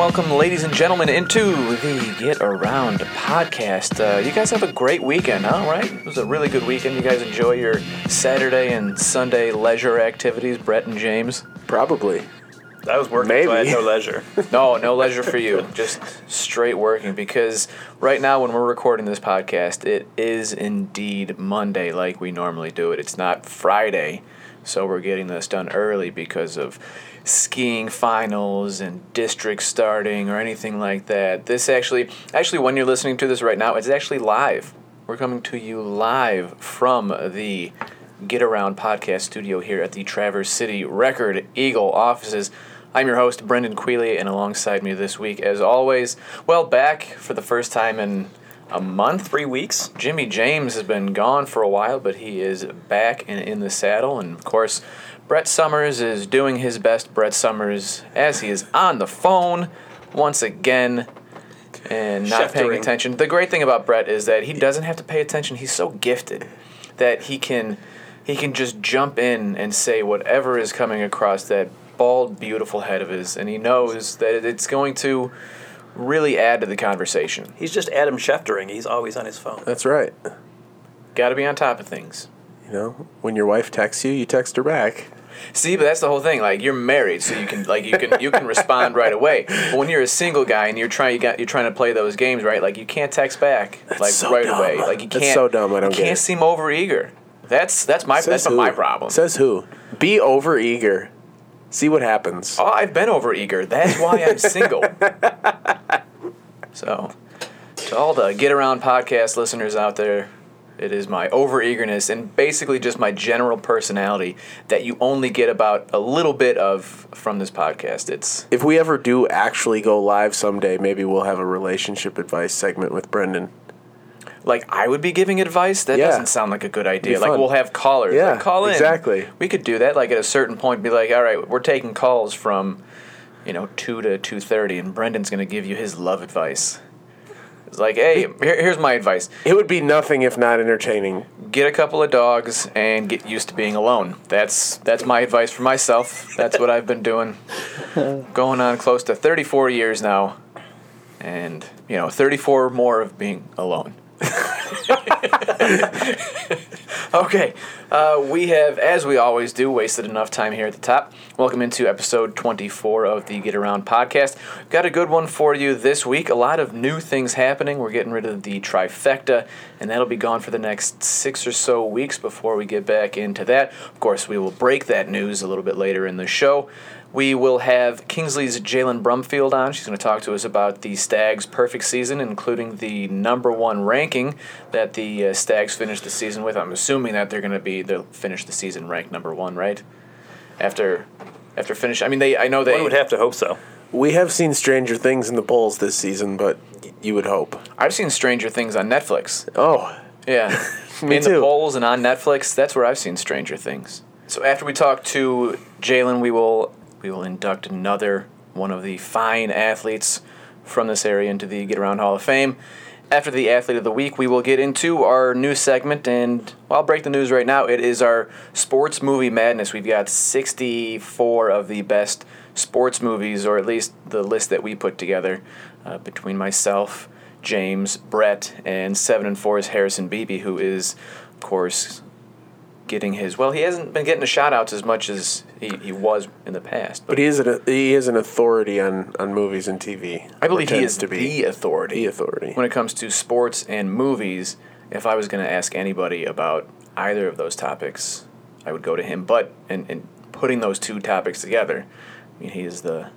welcome, ladies and gentlemen, into the Get Around podcast. Uh, you guys have a great weekend, huh? Right? It was a really good weekend. You guys enjoy your Saturday and Sunday leisure activities, Brett and James? Probably. I was working, Maybe. so I had no leisure. No, no leisure for you. Just straight working because right now, when we're recording this podcast, it is indeed Monday like we normally do it. It's not Friday, so we're getting this done early because of skiing finals and district starting or anything like that. This actually, actually, when you're listening to this right now, it's actually live. We're coming to you live from the Get Around podcast studio here at the Traverse City Record Eagle offices. I'm your host, Brendan Quealy, and alongside me this week, as always, well, back for the first time in a month, Three weeks. Jimmy James has been gone for a while, but he is back and in the saddle. And of course, Brett Summers is doing his best, Brett Summers, as he is on the phone once again and not paying attention. The great thing about Brett is that he doesn't have to pay attention. He's so gifted that he can he can just jump in and say whatever is coming across that bald, beautiful head of his, and he knows that it's going to really add to the conversation. He's just Adam Scheftering. He's always on his phone. That's right. Got to be on top of things. You know, when your wife texts you, you text her back. See, but that's the whole thing. Like you're married, so you can like you can you can respond right away. But when you're a single guy and you're trying you got you're trying to play those games, right? Like you can't text back like so right dumb. away. Like you can't. so dumb, I don't you get can't it. seem overeager. That's that's my that's who? my problem. Says who? Be over eager. See what happens. Oh, I've been over eager. That's why I'm single. so, to all the Get Around podcast listeners out there, it is my overeagerness and basically just my general personality that you only get about a little bit of from this podcast. It's If we ever do actually go live someday, maybe we'll have a relationship advice segment with Brendan. like I would be giving advice. That Yeah. doesn't sound like a good idea. Like we'll have callers. Yeah, like, call in. exactly. We could do that. Like at a certain point, be like, all right, we're taking calls from, you know, two to two thirty, and Brendan's gonna give you his love advice. It's like, hey, here, here's my advice: It would be nothing if not entertaining. get a couple of dogs and get used to being alone. That's that's my advice for myself. That's what I've been doing, going on close to thirty four years now, and you know, thirty four more of being alone. okay, uh, we have, as we always do, wasted enough time here at the top. Welcome into episode 24 of the Get Around podcast. Got a good one for you this week. A lot of new things happening. We're getting rid of the trifecta, and that'll be gone for the next six or so weeks before we get back into that. Of course, we will break that news a little bit later in the show. We will have Kingsley's Jalynn Brumfield on. She's going to talk to us about the Stags' perfect season, including the number one ranking that the uh, Stags finished the season with. I'm assuming that they're going to be they'll finish the season ranked number one, right? After after finish, I mean they. I know they. One would have to hope so. We have seen stranger things in the polls this season, but you would hope. I've seen Stranger Things on Netflix. Oh, Yeah. Me in the polls and on Netflix, that's where I've seen Stranger Things. So after we talk to Jalynn, we will we will induct another one of the fine athletes from this area into the Get Around Hall of Fame. After the athlete of the week, we will get into our new segment, and well, I'll break the news right now. It is our sports movie madness. We've got 64 of the best sports movies, or at least the list that we put together uh, between myself, James, Brett, and seven and four is Harrison Beebe, who is, of course, getting his. Well, he hasn't been getting the shout outs as much as he, he was in the past. but he is an he is an authority on, on movies and TV. I believe he is to be the authority. the authority. when it comes to sports and movies. If I was going to ask anybody about either of those topics, I would go to him. But in, in putting those two topics together, I mean, he is the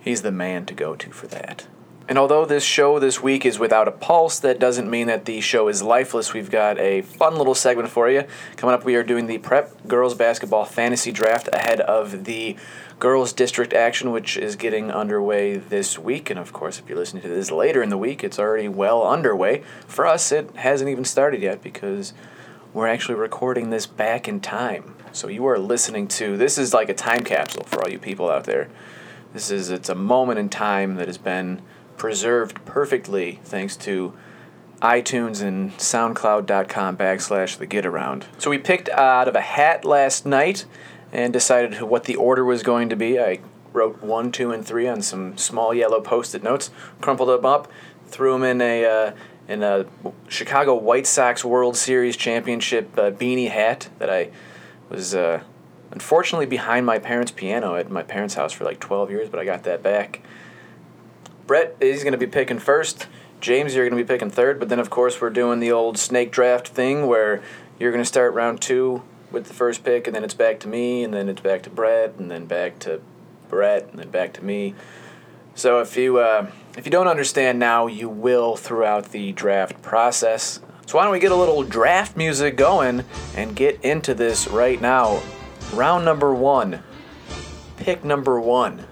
he's the man to go to for that. And although this show this week is without a pulse, that doesn't mean that the show is lifeless. We've got a fun little segment for you. Coming up, we are doing the Prep Girls Basketball Fantasy Draft ahead of the Girls District action, which is getting underway this week. And of course, if you're listening to this later in the week, it's already well underway. For us, it hasn't even started yet because we're actually recording this back in time. So you are listening to this is like a time capsule for all you people out there. This is it's a moment in time that has been preserved perfectly thanks to iTunes and SoundCloud.com backslash the get around. So we picked out of a hat last night and decided what the order was going to be. I wrote one, two, and three on some small yellow post-it notes, crumpled them up, threw them in a uh, in a Chicago White Sox World Series championship uh, beanie hat that I was uh, unfortunately behind my parents' piano at my parents' house for like 12 years, but I got that back. Brett is going to be picking first. James, you're going to be picking third, but then of course we're doing the old snake draft thing where you're going to start round two with the first pick, and then it's back to me, and then it's back to Brett, and then back to Brett, and then back to me. So if you uh, if you don't understand now, you will throughout the draft process. So why don't we get a little draft music going and get into this right now? Round number one, pick number one,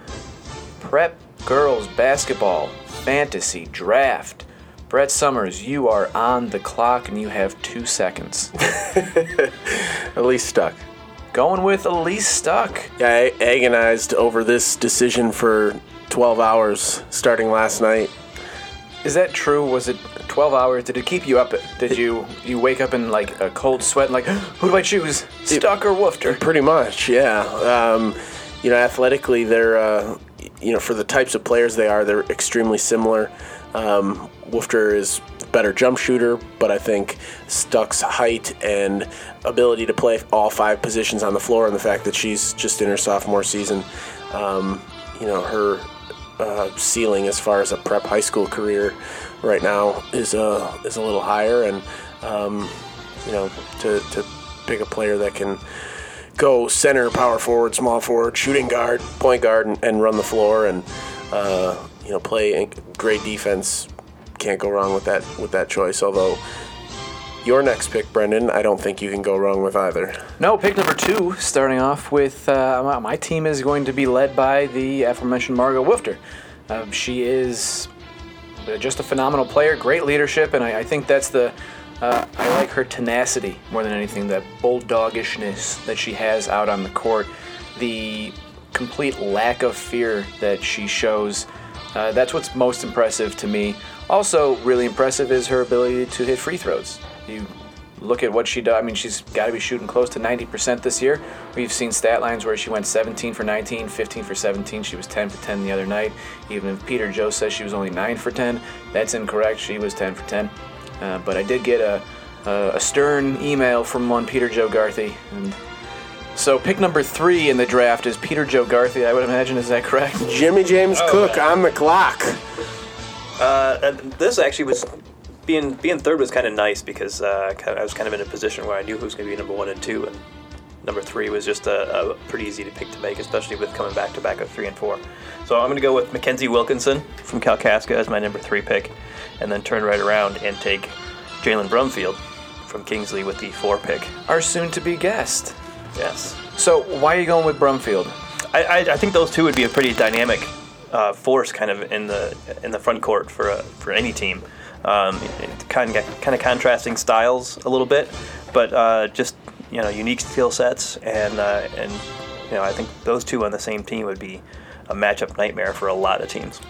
prep girls basketball fantasy draft. Brett Summers, you are on the clock and you have two seconds. Elise stuck. Going with Elise Stuck. Yeah, I agonized over this decision for 12 hours starting last night. Is that true? Was it 12 hours? Did it keep you up? Did you you wake up in like a cold sweat and like, who do I choose? Stuck or Woofter? Pretty much, yeah. Um, you know, athletically, they're, uh, you know, for the types of players they are, they're extremely similar. Um, Woofter is better jump shooter, but I think Stuck's height and ability to play all five positions on the floor, and the fact that she's just in her sophomore season, um, you know, her uh, ceiling as far as a prep high school career right now is uh, is a little higher, and um, you know, to, to pick a player that can go center, power forward, small forward, shooting guard, point guard, and, and run the floor, and uh, you know, play great defense. Can't go wrong with that with that choice. Although your next pick, Brendan, I don't think you can go wrong with either. No, pick number two, starting off with uh, my- team is going to be led by the aforementioned Margot Woofter. Um, she is just a phenomenal player, great leadership, and I, I think that's the. Uh, I like her tenacity more than anything, that bulldogishness that she has out on the court, the complete lack of fear that she shows. Uh, that's what's most impressive to me. Also, really impressive is her ability to hit free throws. You look at what she does. I mean, she's got to be shooting close to 90% this year. We've seen stat lines where she went 17 for 19, 15 for 17. She was 10 for 10 the other night. Even if Peter Joe says she was only 9 for 10, that's incorrect. She was 10 for 10. Uh, but I did get a, a, a stern email from one Peter Joe Garthy. And so pick number three in the draft is Peter Joe Garthy, I would imagine. Is that correct? Jimmy James Cook on the clock. Uh, this actually was being being third was kind of nice because uh, I was kind of in a position where I knew who was going to be number one and two, and number three was just a, a pretty easy to pick to make, especially with coming back to back of three and four. So I'm going to go with Makenzie Wilkinson from Kalkaska as my number three pick, and then turn right around and take Jalynn Brumfield from Kingsley with the four pick. Our soon to be guest. Yes. So why are you going with Brumfield? I, I, I think those two would be a pretty dynamic uh, force, kind of in the in the front court for a, for any team. Um, kind of kind of contrasting styles a little bit, but uh, just you know unique skill sets, and uh, and you know I think those two on the same team would be a matchup nightmare for a lot of teams.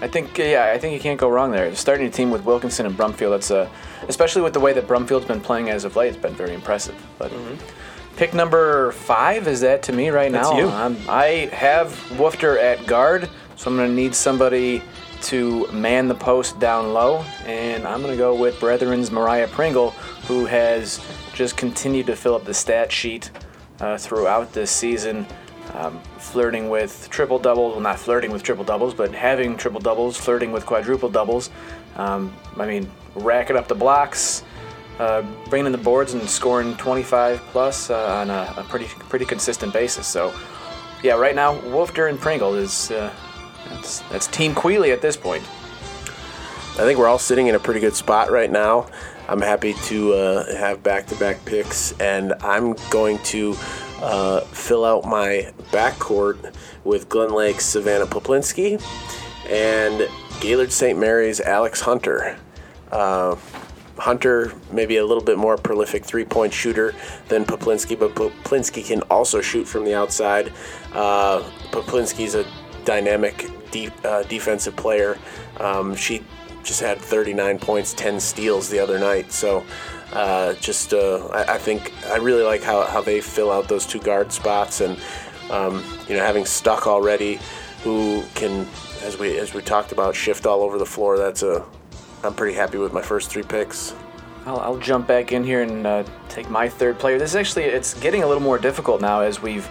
I think yeah, I think you can't go wrong there. Starting a team with Wilkinson and Brumfield, that's uh, especially with the way that Brumfield's been playing as of late, it's been very impressive. But pick number five is that to me right That's now. you. Um, I have Woofter at guard, so I'm gonna need somebody to man the post down low, and I'm gonna go with Brethren's Mariah Pringle, who has just continued to fill up the stat sheet uh, throughout this season. Um, flirting with triple doubles, well, not flirting with triple doubles, but having triple doubles, flirting with quadruple doubles. Um, I mean, racking up the blocks, uh, bringing in the boards, and scoring 25 plus uh, on a, a pretty pretty consistent basis. So, yeah, right now, Woofter and Pringle is uh, that's, that's Team Quealy at this point. I think we're all sitting in a pretty good spot right now. I'm happy to uh, have back-to-back picks, and I'm going to uh, fill out my backcourt with Glen Lake's Savannah Poplinski and Gaylord St. Mary's Alex Hunter. Uh, Hunter maybe a little bit more prolific three-point shooter than Poplinski, but Poplinski can also shoot from the outside. Uh, Poplinski's a dynamic de- uh, defensive player. Um, she just had 39 points, 10 steals the other night. So uh, just uh, I, I think I really like how, how they fill out those two guard spots and. Um, you know, having Stuck already, who can, as we as we talked about, shift all over the floor. That's a. I'm pretty happy with my first three picks. I'll, I'll jump back in here and uh, take my third player. This is actually it's getting a little more difficult now as we've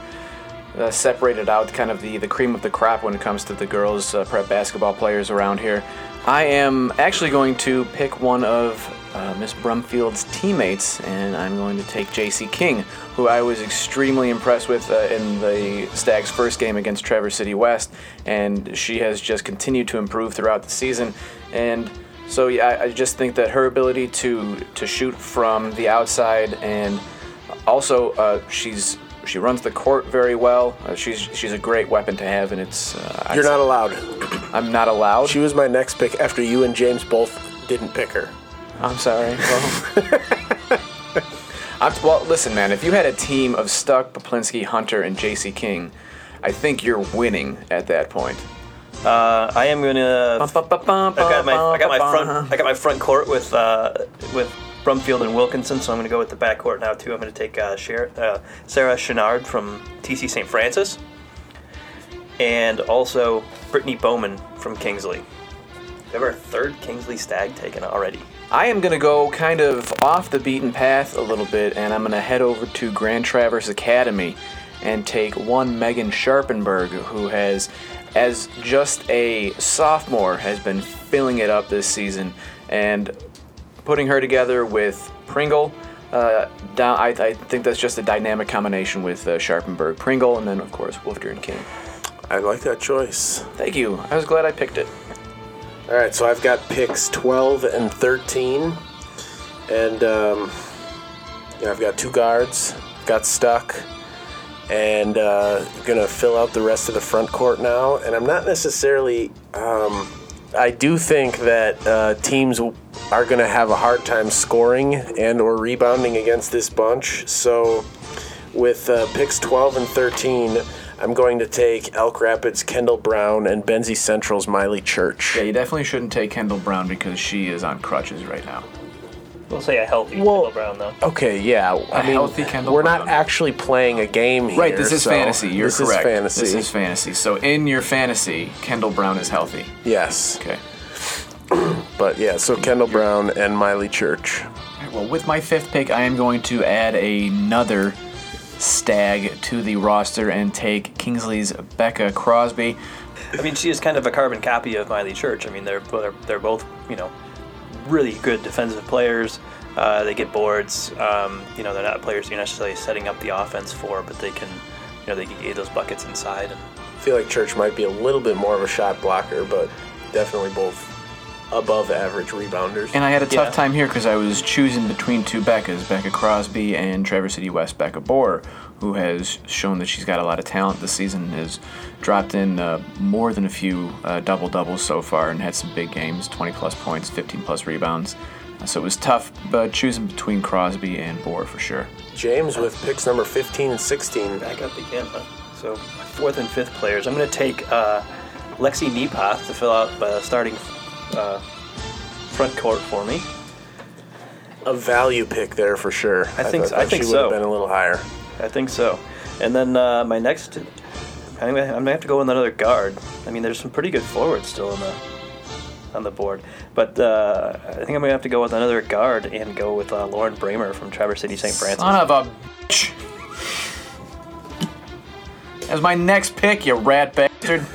uh, separated out kind of the, the cream of the crop when it comes to the girls uh, prep basketball players around here. I am actually going to pick one of uh, Miss Brumfield's teammates, and I'm going to take J.C. King, who I was extremely impressed with uh, in the Stags' first game against Traverse City West, and she has just continued to improve throughout the season. And so yeah, I, I just think that her ability to to shoot from the outside and also uh, she's she runs the court very well. Uh, she's she's a great weapon to have, and it's uh, You're not allowed. I'm not allowed. She was my next pick after you and James both didn't pick her. I'm sorry. Well, I'm, well, listen, man. If you had a team of Stuck, Poplinski, Hunter, and J.C. King, I think you're winning at that point. Uh, I am gonna. I got my I got my front I got my front court with uh, with Brumfield and Wilkinson, so I'm gonna go with the back court now too. I'm gonna take uh, Sher- uh, Sarah Chenard from TC St. Francis, and also Brittany Bowman from Kingsley. We have our third Kingsley stag taken already. I am going to go kind of off the beaten path a little bit, and I'm going to head over to Grand Traverse Academy and take one Megan Sharpenberg, who has, as just a sophomore, has been filling it up this season. And putting her together with Pringle, uh, down, I, I think that's just a dynamic combination with uh, Sharpenberg, Pringle, and then, of course, Woofter and King. I like that choice. Thank you. I was glad I picked it. All right, so I've got picks 12 and 13. And um, you know, I've got two guards, got stuck, and uh, gonna fill out the rest of the front court now. And I'm not necessarily. Um, I do think that uh, teams are gonna have a hard time scoring and or rebounding against this bunch. So with uh, picks 12 and 13. I'm going to take Elk Rapids Kendall Brown and Benzie Central's Miley Church. Yeah, you definitely shouldn't take Kendall Brown because she is on crutches right now. We'll say a healthy Well- Kendall Brown though. Okay, yeah. I mean, healthy Kendall we're Brown. not actually playing a game here. Right, this is so fantasy. You're this correct. is fantasy. This is fantasy. So in your fantasy, Kendall Brown is healthy. yes, Okay. but yeah. So Kendall Brown and Miley Church. All right, well, with my fifth pick, I am going to add another stag to the roster and take Kingsley's Becca Crosby. I mean, she is kind of a carbon copy of Miley Church. I mean, they're they're, they're both you know really good defensive players. Uh, they get boards. Um, you know, they're not players you're necessarily setting up the offense for, but they can you know they can get those buckets inside. And I feel like Church might be a little bit more of a shot blocker, but definitely both above average rebounders. And I had a tough Yeah. time here because I was choosing between two Beccas, Becca Crosby and Traverse City West Becca Boer, who has shown that she's got a lot of talent this season, has dropped in uh, more than a few uh, double doubles so far and had some big games 20 plus points, 15 plus rebounds. Uh, So it was tough, but choosing between Crosby and Boer for sure. James with picks number 15 and 16. back up again. Huh? So fourth and fifth players. I'm going to take uh, Lexi Nepoth to fill out the starting uh, front court for me. A value pick there for sure. I think- thought I think she would so. have been a little higher. I think so. And then uh, my next, I'm gonna, I'm gonna have to go with another guard. I mean, there's some pretty good forwards still on the on the board, but uh, I think I'm gonna have to go with another guard and go with uh, Lauren Bramer from Traverse City St. Francis. Son of a bitch. As my next pick, you rat bastard.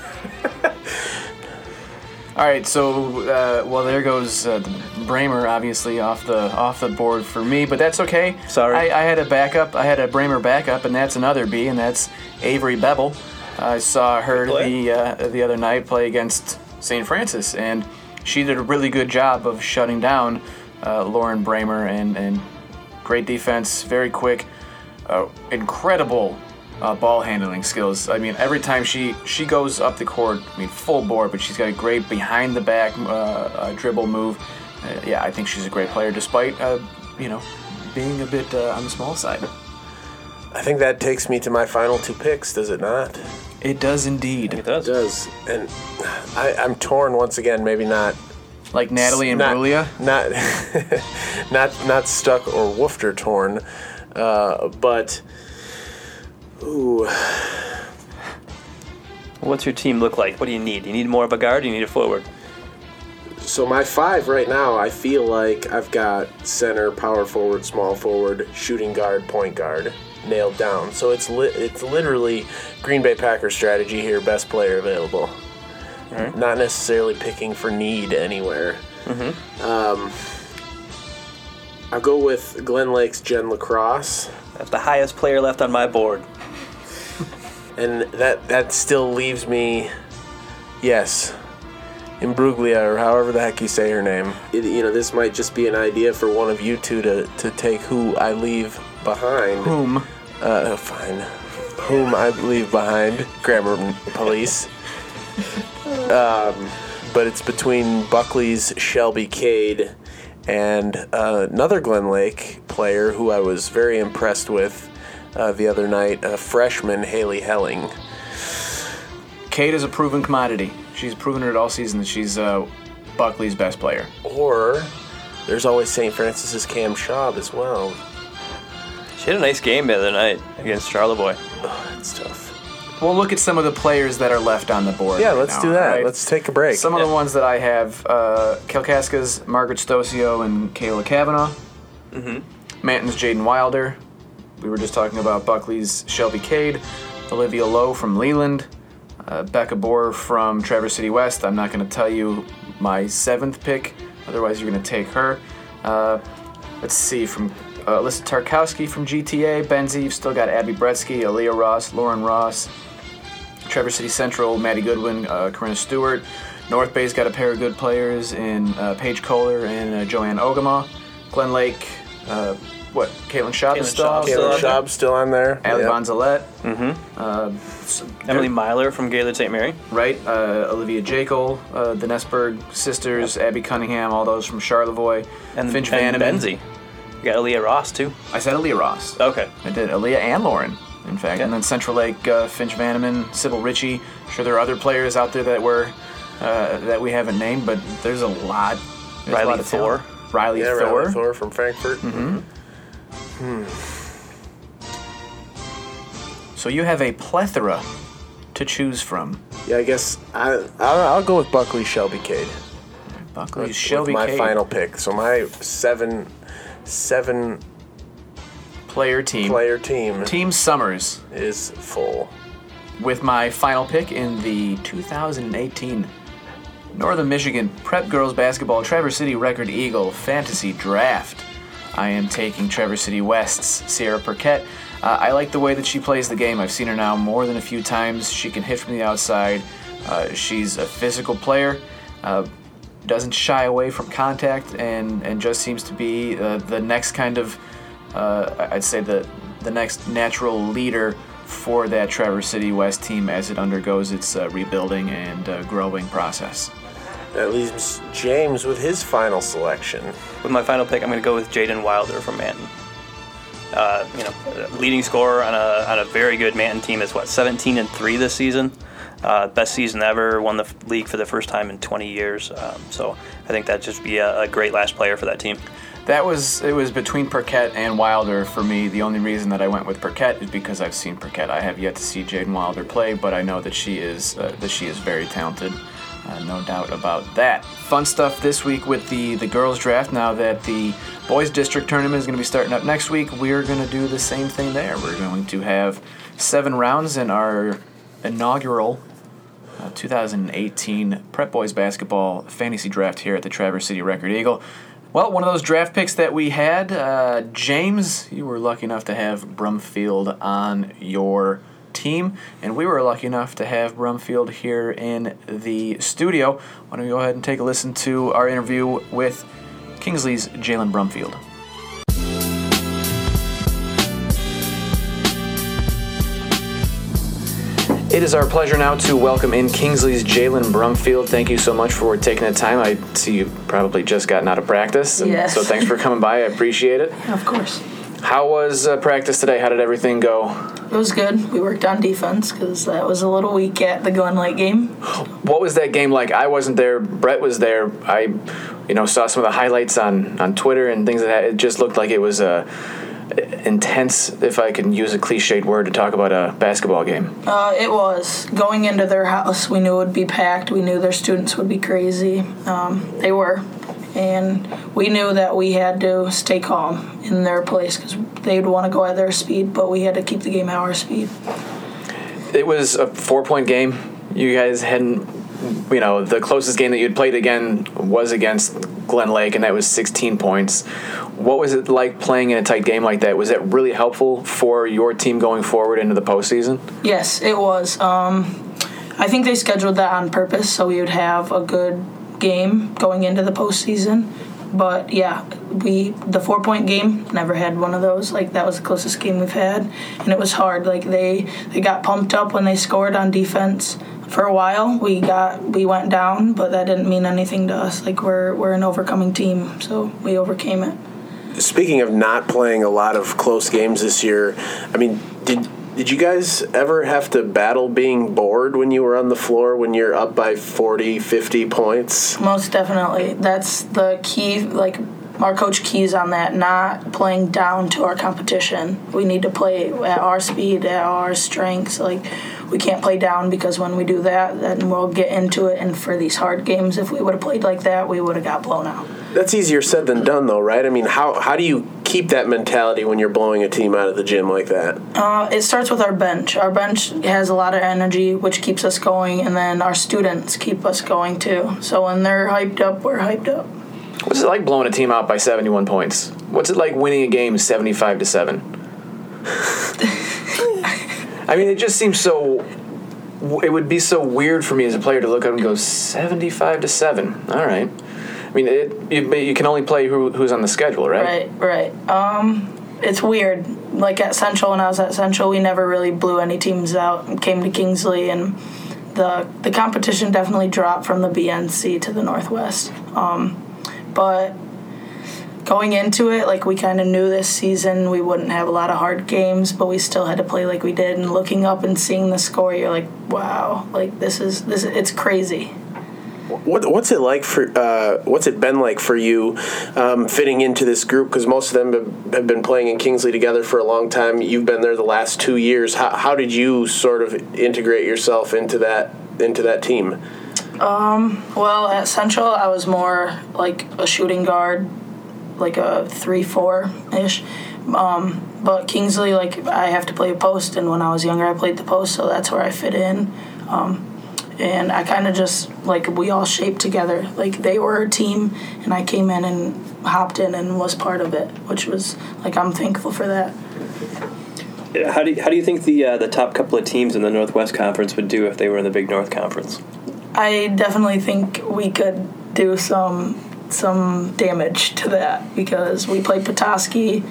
All right, so uh, well, there goes uh, Bramer, obviously off the off the board for me, but that's okay. Sorry. I, I had a backup. I had a Bramer backup, and that's another B, and that's Avery Bevel. I saw her the uh, the other night play against St. Francis, and she did a really good job of shutting down uh, Lauren Bramer and and great defense, very quick, uh, incredible uh, ball handling skills. I mean, every time she she goes up the court, I mean, full board, but she's got a great behind the back uh, uh, dribble move. Uh, yeah, I think she's a great player, despite uh, you know being a bit uh, on the small side. I think that takes me to my final two picks, does it not? It does indeed. It does. It does. And I, I'm torn once again, maybe not Like Natalie and not, Brulia. Not, not, not stuck or woofter torn, uh, but ooh, What's your team look like? What do you need? You need more of a guard. Or you need a forward. So my five right now, I feel like I've got center, power forward, small forward, shooting guard, point guard nailed down. So it's li- it's literally Green Bay Packers strategy here, best player available. Not necessarily picking for need anywhere. Um, I'll go with Glen Lake's Jen Lacrosse, That's the highest player left on my board. And that that still leaves me, yes, Imbruglia or however the heck you say her name. It, you know, this might just be an idea for one of you two to to take who I leave behind. Whom? Uh, fine. Whom I leave behind, grammar police. Um, but it's between Buckley's Shelby Cade and uh, another Glen Lake player who I was very impressed with uh, the other night, a freshman Haley Helling. Cade is a proven commodity. She's proven it all season that she's uh, Buckley's best player. Or there's always St. Francis's Cam Schaub as well. She had a nice game the other night against Charlevoix. Oh, that's tough. We'll look at some of the players that are left on the board. Yeah, right let's now, do that. all right? Let's take a break. Some of the ones that I have: uh, Kalkaska's Margaret Stosio and Kayla Kavanaugh. Mm-hmm. Manton's Jaden Wilder. We were just talking about Buckley's Shelby Cade, Olivia Lowe from Leland, uh, Becca Bohr from Traverse City West. I'm not going to tell you my seventh pick, otherwise you're going to take her. Uh, let's see from uh, Alyssa Tarkowski from GTA, Benzie. You've still got Abby Bretsky, Aaliyah Ross, Lauren Ross, Traverse City Central, Maddie Goodwin, uh, Corinna Stewart. North Bay's got a pair of good players in uh, Paige Kohler and uh, Joanne Ogama. Glen Lake, uh, what? Caitlin Schaub is Caitlin still Schaub out still Caleb on there? Schaub's still on there. Ali Yep. Bonzalette. Mm-hmm. Uh, s- Emily Myler from Gaylord St. Mary. right? Uh, Olivia Jekyll, uh, the Nesberg sisters, Abby Cunningham, all those from Charlevoix. And, Finch and Vanneman. Benzie. You got Aaliyah Ross, too. I said Aaliyah Ross. Okay. I did. Aaliyah and Lauren, in fact. Yeah. And then Central Lake, uh, Finch Vanneman, Sybil Ritchie. Sure, there are other players out there that were uh, that we haven't named, but there's a lot. There's a Riley lot of talent. Riley Yeah, Thor. Riley Thor from Frankfort. Hmm. So you have a plethora to choose from. Yeah, I guess I I'll, I'll go with Buckley Shelby Cade. Buckley, With Shelby my Cade, final pick. So my seven seven player team. player team Team Summers is full. with my final pick in the 2018 Northern Michigan Prep Girls Basketball Traverse City Record Eagle Fantasy Draft. I am taking Traverse City West's Sierra Perquette. Uh, I like the way that she plays the game. I've seen her now more than a few times. She can hit from the outside. Uh, she's a physical player. Uh, doesn't shy away from contact and, and just seems to be uh, the next kind of uh, I'd say the the next natural leader for that Traverse City West team as it undergoes its uh, rebuilding and growing process. That leaves James with his final selection. With my final pick, I'm going to go with Jaden Wilder from Manton. Uh, you know, leading scorer on a, on a very good Manton team is what 17 and three this season. Uh, best season ever. Won the league for the first time in 20 years. Um, so I think that'd just be a, a great last player for that team. That was it was between Perquette and Wilder for me. The only reason that I went with Perquette is because I've seen Perquette. I have yet to see Jaden Wilder play, but I know that she is uh, that she is very talented. Uh, no doubt about that. Fun stuff this week with the the girls draft. Now that the boys district tournament is going to be starting up next week, we're going to do the same thing there. We're going to have seven rounds in our inaugural uh, 2018 Prep Boys Basketball Fantasy Draft here at the Traverse City Record Eagle. Well, one of those draft picks that we had, uh, James, you were lucky enough to have Brumfield on your team, and we were lucky enough to have Brumfield here in the studio. Why don't we go ahead and take a listen to our interview with Kingsley's Jalynn Brumfield. It is our pleasure now to welcome in Kingsley's Jalynn Brumfield. Thank you so much for taking the time. I see you probably just gotten out of practice. Yes. So thanks for coming by. I appreciate it. Of course. How was uh, practice today? How did everything go? It was good. We worked on defense because that was a little weak at the Glen Lake game. What was that game like? I wasn't there. Brett was there. I, you know, saw some of the highlights on on Twitter and things like that. It just looked like it was a intense, if I can use a cliched word to talk about a basketball game? Uh, it was going into their house. We knew it would be packed. We knew their students would be crazy. Um, they were, and we knew that we had to stay calm in their place because they'd want to go at their speed, but we had to keep the game at our speed. It was a four point game. You guys hadn't, you know, the closest game that you'd played again was against Glen Lake, and that was 16 points. What was it like playing in a tight game like that? Was that really helpful for your team going forward into the postseason? Yes, it was. Um, I think they scheduled that on purpose so we would have a good game going into the postseason. But yeah, we the four point game never had one of those. Like that was the closest game we've had, and it was hard. Like they they got pumped up when they scored on defense. For a while, we got we went down, but that didn't mean anything to us. Like we're we're an overcoming team, so we overcame it. Speaking of not playing a lot of close games this year, I mean, did did you guys ever have to battle being bored when you were on the floor when you're up by 40, 50 points? Most definitely. That's the key. Like, our coach keys on that, not playing down to our competition. We need to play at our speed, at our strengths. Like, we can't play down because when we do that, then we'll get into it. And for these hard games, if we would have played like that, we would have got blown out. That's easier said than done, though, right? I mean, how how do you keep that mentality when you're blowing a team out of the gym like that? Uh, it starts with our bench. Our bench has a lot of energy, which keeps us going, and then our students keep us going too. So when they're hyped up, we're hyped up. What's it like blowing a team out by 71 points? What's it like winning a game 75 to 7? I mean, it just seems so. It would be so weird for me as a player to look up and go 75 to 7. All right. I mean, it, you, you can only play who, who's on the schedule, right? Right, right. Um, it's weird. Like at Central, when I was at Central, we never really blew any teams out came to Kingsley, and the the competition definitely dropped from the BNC to the Northwest. Um, but going into it, like we kind of knew this season we wouldn't have a lot of hard games, but we still had to play like we did. And looking up and seeing the score, you're like, wow, like this is this. It's crazy. What, what's it like for? Uh, what's it been like for you um, fitting into this group? Because most of them have, been playing in Kingsley together for a long time. You've been there the last two years. How, how did you sort of integrate yourself into that into that team? Um, well, at Central, I was more like a shooting guard, like a three-four ish. Um, but Kingsley, like I have to play a post, and when I was younger, I played the post, so that's where I fit in. Um, and I kind of just like we all shaped together. Like they were a team, and I came in and hopped in and was part of it, which was like I'm thankful for that. How do you, how do you think the uh, the top couple of teams in the Northwest Conference would do if they were in the Big North Conference? I definitely think we could do some some damage to that because we played Petoskey.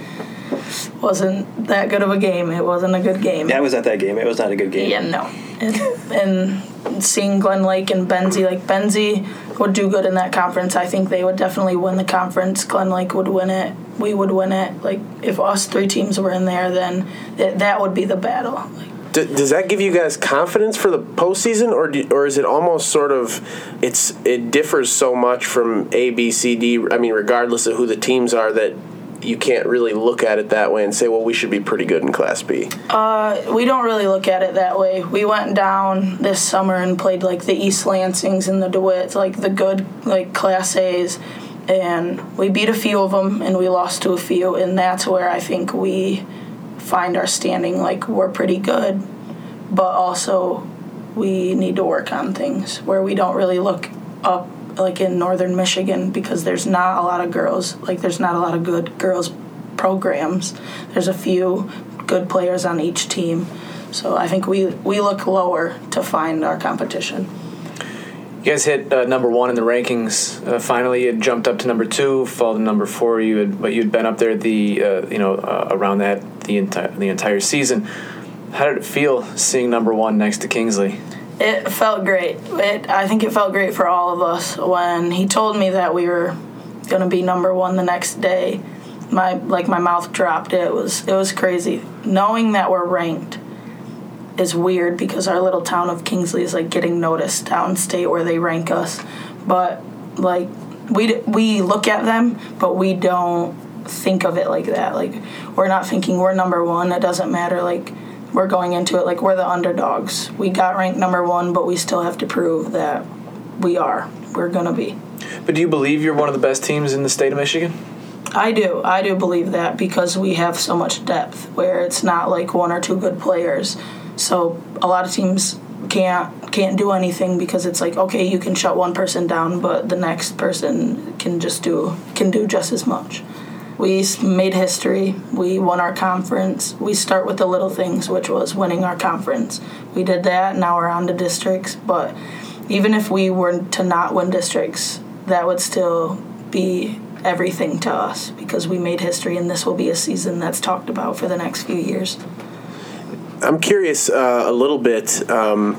Wasn't that good of a game. It wasn't a good game. Yeah, That was at that game. It was not a good game. Yeah, no. And, and seeing Glen Lake and Benzie, like Benzie would do good in that conference. I think they would definitely win the conference. Glen Lake would win it. We would win it. Like if us three teams were in there, then it, that would be the battle. Like, D- does that give you guys confidence for the postseason, or do, or is it almost sort of it's it differs so much from A, B, C, D? I mean, regardless of who the teams are, that you can't really look at it that way and say, well, we should be pretty good in Class B. Uh, we don't really look at it that way. We went down this summer and played like the East Lansings and the DeWitts, like the good like Class A's, and we beat a few of them and we lost to a few, and that's where I think we find our standing. Like we're pretty good, but also we need to work on things where we don't really look up like in northern Michigan because there's not a lot of girls. Like there's not a lot of good girls programs. There's a few good players on each team. So I think we we look lower to find our competition. You guys hit uh, number one in the rankings. Uh, finally, you had jumped up to number two, fell to number four. You had, but you'd been up there the uh, you know uh, around that the entire the entire season. How did it feel seeing number one next to Kingsley? It felt great. It I think it felt great for all of us when he told me that we were going to be number one the next day. My like my mouth dropped. It was it was crazy knowing that we're ranked is weird because our little town of Kingsley is like getting noticed downstate where they rank us, but like we we look at them, but we don't think of it like that. Like we're not thinking we're number one. It doesn't matter. Like we're going into it like we're the underdogs. We got ranked number one, but we still have to prove that we are. We're gonna be. But do you believe you're one of the best teams in the state of Michigan? I do. I do believe that because we have so much depth where it's not like one or two good players. So a lot of teams can't can't do anything because it's like okay, you can shut one person down, but the next person can just do can do just as much. We made history. We won our conference. We start with the little things, which was winning our conference. We did that. Now we're on to districts. But even if we were to not win districts, that would still be everything to us because we made history, and this will be a season that's talked about for the next few years. I'm curious uh, a little bit. Um,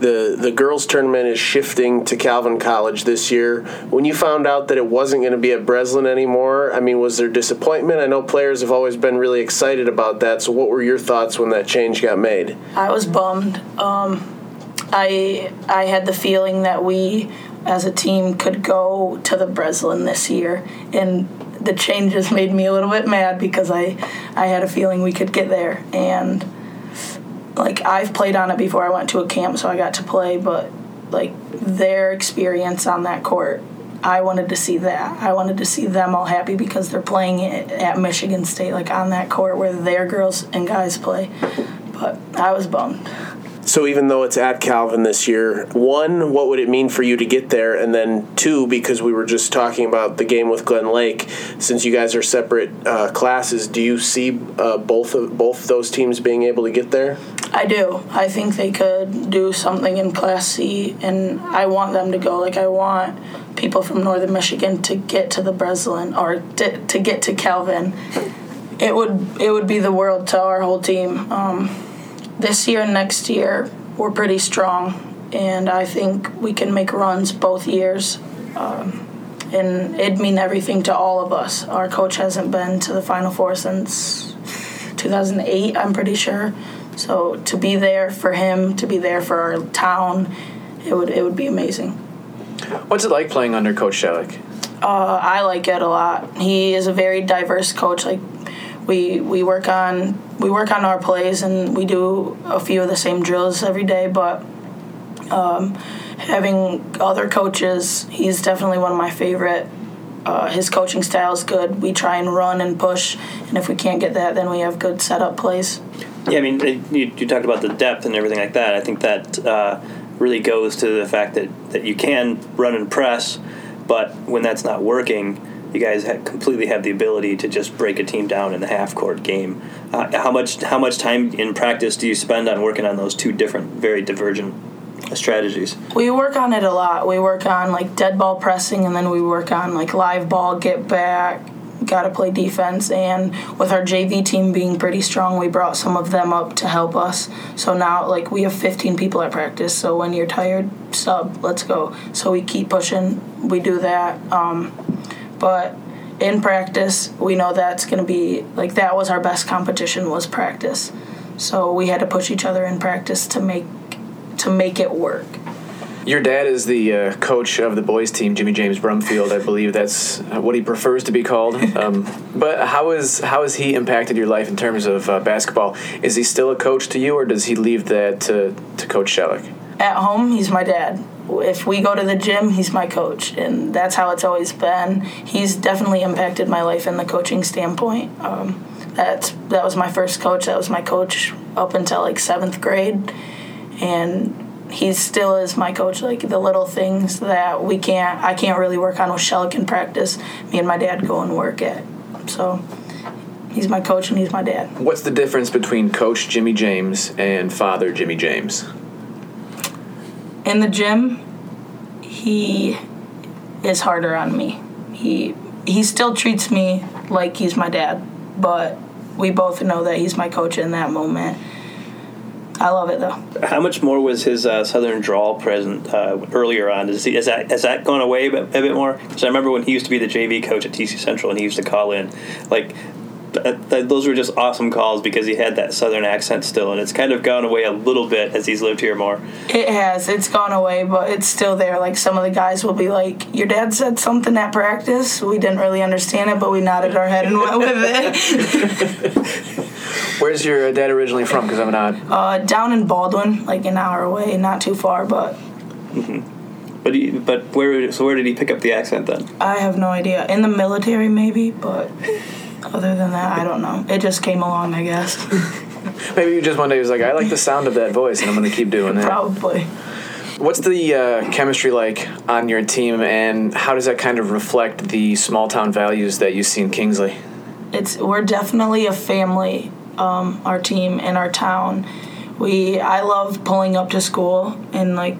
the the girls tournament is shifting to Calvin College this year. When you found out that it wasn't going to be at Breslin anymore, I mean, was there disappointment? I know players have always been really excited about that. So, what were your thoughts when that change got made? I was bummed. Um, I I had the feeling that we, as a team, could go to the Breslin this year, and the changes made me a little bit mad because I I had a feeling we could get there, and like I've played on it before. I went to a camp, so I got to play, but like their experience on that court. I wanted to see that. I wanted to see them all happy because they're playing it at Michigan State, like on that court where their girls and guys play. But I was bummed. So, even though it's at Calvin this year, one, what would it mean for you to get there? And then two, because we were just talking about the game with Glen Lake, since you guys are separate uh, classes, do you see uh, both of both those teams being able to get there? I do. I think they could do something in Class C, and I want them to go. Like, I want people from Northern Michigan to get to the Breslin or to, to get to Calvin. It would it would be the world to our whole team. Um, this year and next year, we're pretty strong, and I think we can make runs both years. Um, and it'd mean everything to all of us. Our coach hasn't been to the Final Four since 2008, I'm pretty sure. So to be there for him, to be there for our town, it would it would be amazing. What's it like playing under Coach Shellick? Uh, I like it a lot. He is a very diverse coach. Like we we work on we work on our plays and we do a few of the same drills every day, but um, having other coaches, he's definitely one of my favorite. Uh, his coaching style is good. We try and run and push, and if we can't get that, then we have good setup plays. Yeah, I mean, you, you talked about the depth and everything like that. I think that uh, really goes to the fact that, that you can run and press, but when that's not working, you guys completely have the ability to just break a team down in the half court game. Uh, how much how much time in practice do you spend on working on those two different, very divergent strategies? We work on it a lot. We work on like dead ball pressing, and then we work on like live ball, get back, got to play defense. And with our JV team being pretty strong, we brought some of them up to help us. So now, like, we have 15 people at practice. So when you're tired, sub, let's go. So we keep pushing. We do that. Um, but in practice, we know that's going to be like that was our best competition was practice. So we had to push each other in practice to make to make it work. Your dad is the uh, coach of the boys team, Jimmy James Brumfield. I believe that's uh, what he prefers to be called. Um, but how is how has he impacted your life in terms of uh, basketball? Is he still a coach to you, or does he leave that to, to Coach Shellick? At home, he's my dad. If we go to the gym, he's my coach, and that's how it's always been. He's definitely impacted my life in the coaching standpoint. Um, that's that was my first coach. That was my coach up until like seventh grade, and he still is my coach. Like the little things that we can't, I can't really work on with Shellick in practice. Me and my dad go and work at. So he's my coach and he's my dad. What's the difference between Coach Jimmy James and Father Jimmy James? In the gym, he is harder on me. He he still treats me like he's my dad, but we both know that he's my coach in that moment. I love it though. How much more was his uh, southern drawl present uh, earlier on? Is, he, is that has that gone away a bit, a bit more? Because I remember when he used to be the JV coach at TC Central, and he used to call in. Like, That, that, those were just awesome calls because he had that southern accent still, and it's kind of gone away a little bit as he's lived here more. It has. It's gone away, but it's still there. Like some of the guys will be like, "Your dad said something at practice. We didn't really understand it, but we nodded our head and went with it." Where's your dad originally from? Because I'm not. uh, down in Baldwin, like an hour away, not too far, but But he, but where so where did he pick up the accent then? I have no idea. In the military, maybe, but other than that, I don't know. It just came along, I guess. Maybe you just one day was like, I like the sound of that voice, and I'm going to keep doing it. Probably. What's the uh, chemistry like on your team, and how does that kind of reflect the small town values that you see in Kingsley? it's we're definitely a family um, our team and our town we i love pulling up to school and like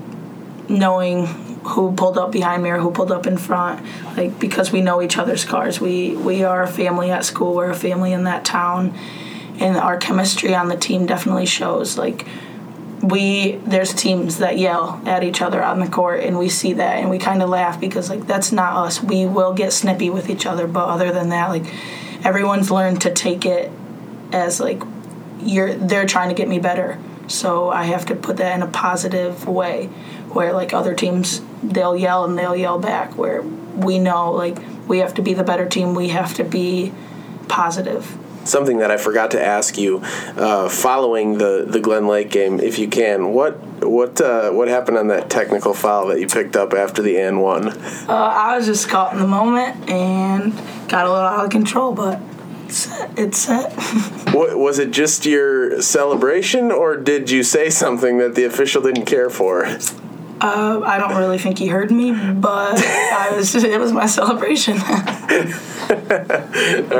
knowing who pulled up behind me or who pulled up in front like because we know each other's cars we we are a family at school. We're a family in that town. And our chemistry on the team definitely shows like we there's teams that yell at each other on the court and we see that and we kind of laugh because like that's not us. We will get snippy with each other but other than that like everyone's learned to take it as like you're they're trying to get me better. So i have to put that in a positive way where like other teams they'll yell and they'll yell back where we know like we have to be the better team we have to be positive Something that I forgot to ask you, uh, following the, the Glen Lake game, if you can, what what uh, what happened on that technical foul that you picked up after the and one? uh, i was just caught in the moment and got a little out of control but it's set, it's set. What, was it just your celebration, or did you say something that the official didn't care for? Uh, I don't really think he heard me, but I was it was my celebration. All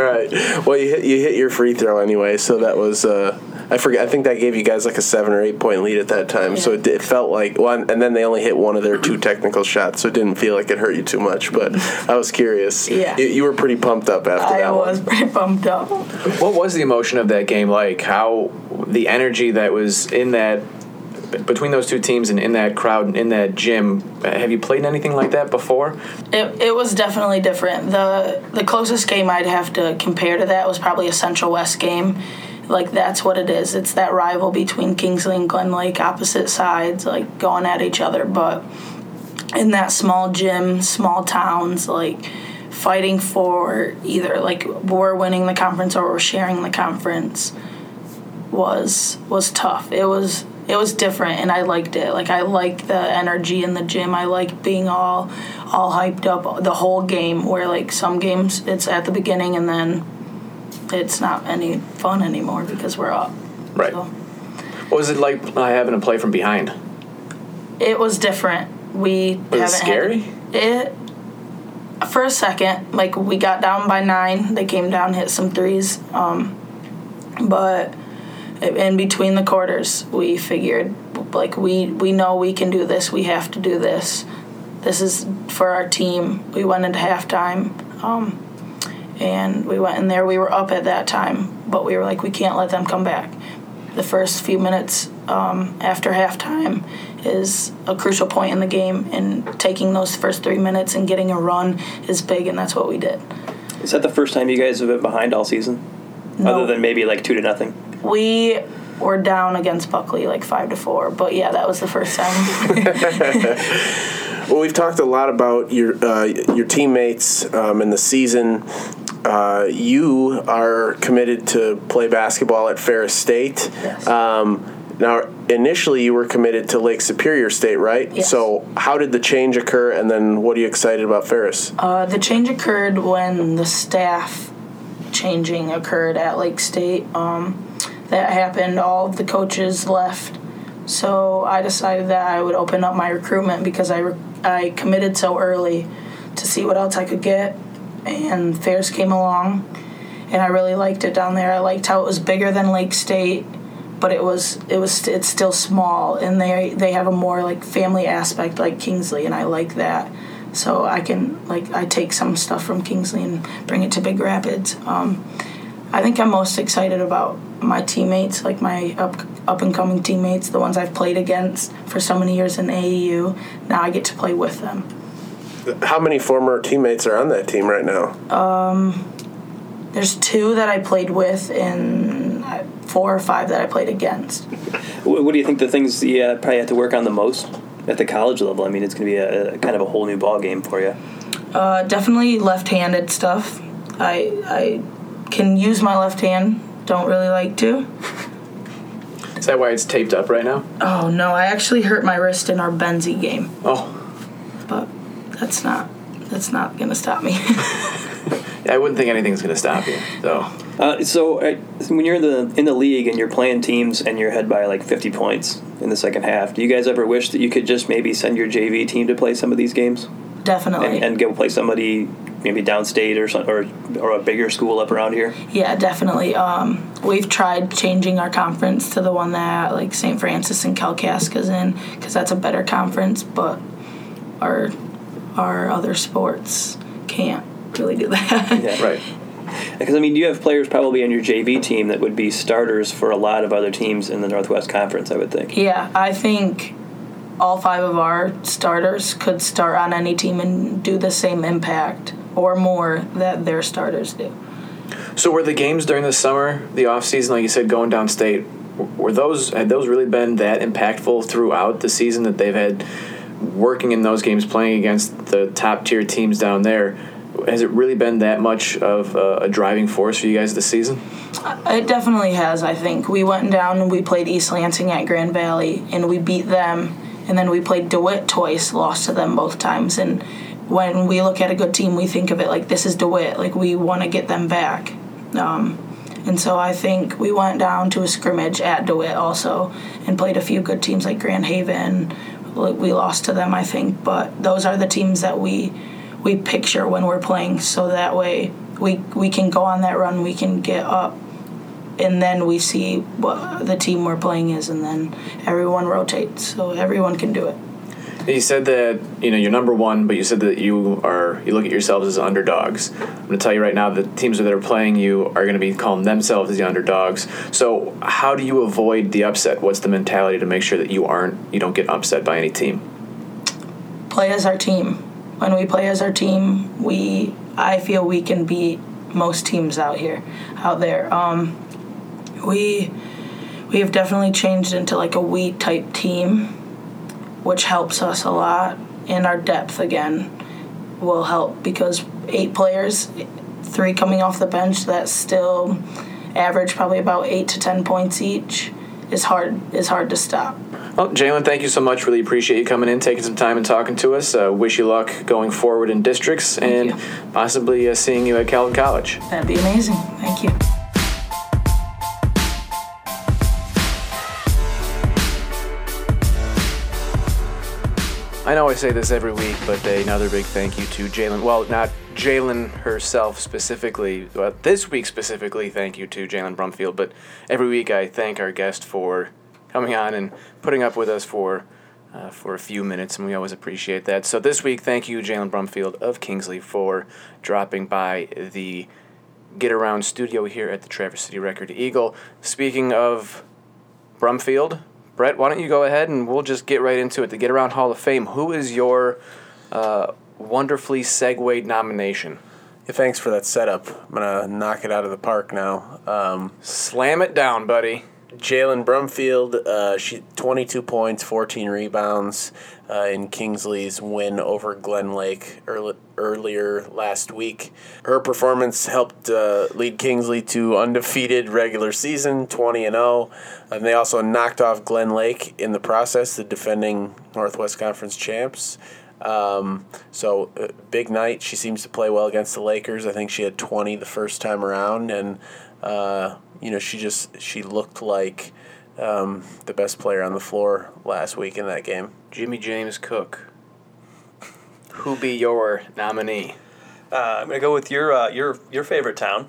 right. Well, you hit you hit your free throw anyway, so that was. Uh, I forget. I think that gave you guys like a seven or eight point lead at that time. So it, it felt like one, and then they only hit one of their two technical shots, so it didn't feel like it hurt you too much. But I was curious. Yeah. You, you were pretty pumped up after I that I was one. pretty pumped up. What was the emotion of that game like? How the energy that was in that between those two teams and in that crowd and in that gym? Uh, have you played anything like that before? It, it was definitely different. the The closest game I'd have to compare to that was probably a Central West game. Like that's what it is. It's that rival between Kingsley and Glen Lake, opposite sides, like going at each other. But in that small gym, small towns, like fighting for either like we're winning the conference or we're sharing the conference was was tough. It was it was different and I liked it. Like I liked the energy in the gym. I liked being all all hyped up the whole game where like some games it's at the beginning and then it's not any fun anymore because we're up. Right. So What was it like uh, having to play from behind? it was different. We Was it haven't scary? had it for a second. Like we got down by nine. They came down, hit some threes. Um, but in between the quarters, we figured like we we know we can do this. We have to do this. This is for our team. We went into halftime. Um, and we went in there. We were up at that time, but we were like, we can't let them come back. The first few minutes um, after halftime is a crucial point in the game, and taking those first three minutes and getting a run is big, and that's what we did. Is that the first time you guys have been behind all season? No. Other than maybe like two to nothing. We were down against Buckley like five to four, but yeah, that was the first time. Well, we've talked a lot about your uh, your teammates um, in the season. Uh, you are committed to play basketball at Ferris State. Yes. Um, now, initially, you were committed to Lake Superior State, right? Yes. So, how did the change occur, and then what are you excited about Ferris? Uh, the change occurred when the staff changing occurred at Lake State. Um, that happened. All the coaches left, so I decided that I would open up my recruitment because I re- I committed so early to see what else I could get, and Ferris came along, and I really liked it down there. I liked how it was bigger than Lake State. But it was it was it's still small, and they they have a more like family aspect like Kingsley, and I like that so I can like I take some stuff from Kingsley and bring it to Big Rapids. Um, I think I'm most excited about my teammates, like my up up and coming teammates, the ones I've played against for so many years in AAU. Now I get to play with them. How many former teammates are on that team right now? Um, There's two that I played with and uh, four or five that I played against. What, what do you think the things you uh, probably have to work on the most at the college level? I mean, it's going to be a, a kind of a whole new ball game for you. Uh, definitely left-handed stuff. I I can use my left hand. Don't really like to. Is that why it's taped up right now? Oh no, I actually hurt my wrist in our Benzie game, Oh, but that's not that's not gonna stop me. I wouldn't think anything's going to stop you. So, Uh, so uh, when you're in the in the league and you're playing teams and you're ahead by like 50 points in the second half, do you guys ever wish that you could just maybe send your JV team to play some of these games definitely. and, and go play somebody maybe downstate or some, or or a bigger school up around here? Yeah, definitely. Um, we've tried changing our conference to the one that like St. Francis and Kalkaska's in because that's a better conference, but our our other sports can't really do that. Yeah. right. Because I mean, you have players probably on your JV team that would be starters for a lot of other teams in the Northwest Conference. I would think. yeah, I think all five of our starters could start on any team and do the same impact or more that their starters do. So were the games during the summer, the off season, like you said, going downstate, were those had those really been that impactful throughout the season that they've had working in those games, playing against the top tier teams down there? Has it really been that much of a, driving force for you guys this season? Uh, it definitely has, I think. We went down and we played East Lansing at Grand Valley and we beat them. And then we played DeWitt twice, lost to them both times. And when we look at a good team, we think of it like this is DeWitt, like we want to get them back. Um, and so I think we went down to a scrimmage at DeWitt also and played a few good teams like Grand Haven. We lost to them, I think, but those are the teams that we we picture when we're playing. So that way we we can go on that run, we can get up, and then we see what the team we're playing is, and then everyone rotates, so everyone can do it. You said that you know you're number one, but you said that you are you look at yourselves as underdogs. I'm going to tell you right now, the teams that are playing you are going to be calling themselves as the underdogs. So how do you avoid the upset? What's the mentality to make sure that you aren't you don't get upset by any team? Play as our team. When we play as our team, we I feel we can beat most teams out here, out there. Um, we we have definitely changed into like a we type team, which helps us a lot. And our depth again will help because eight players, three coming off the bench that still average probably about eight to ten points each is hard is hard to stop. Well, Jalynn, thank you so much. Really appreciate you coming in, taking some time and talking to us. Uh, wish you luck going forward in districts and you. possibly uh, seeing you at Calvin College. That'd be amazing. Thank you. I know I say this every week, but another big thank you to Jalynn. Well, not Jalynn herself specifically, but this week specifically, thank you to Jalynn Brumfield. But every week I thank our guest for coming on and putting up with us for uh, for a few minutes, and we always appreciate that. So this week, thank you, Jalynn Brumfield of Kingsley, for dropping by the Get Around studio here at the Traverse City Record Eagle. Speaking of Brumfield, Brett, why don't you go ahead and we'll just get right into it. The Get Around Hall of Fame. Who is your uh, wonderfully segued nomination? Yeah, thanks for that setup. I'm gonna knock it out of the park now. Um, Slam it down, buddy. Jalynn Brumfield, uh, she 22 points, 14 rebounds uh, in Kingsley's win over Glen Lake early, earlier last week. Her performance helped uh, lead Kingsley to undefeated regular season, 20 and 0. And they also knocked off Glen Lake in the process, the defending Northwest Conference champs. Um, so uh, big night. She seems to play well against the Lakers. I think she had 20 the first time around, and uh, you know she just she looked like um, the best player on the floor last week in that game. Jimmy James Cook. Who be your nominee? Uh, I'm gonna go with your uh, your your favorite town,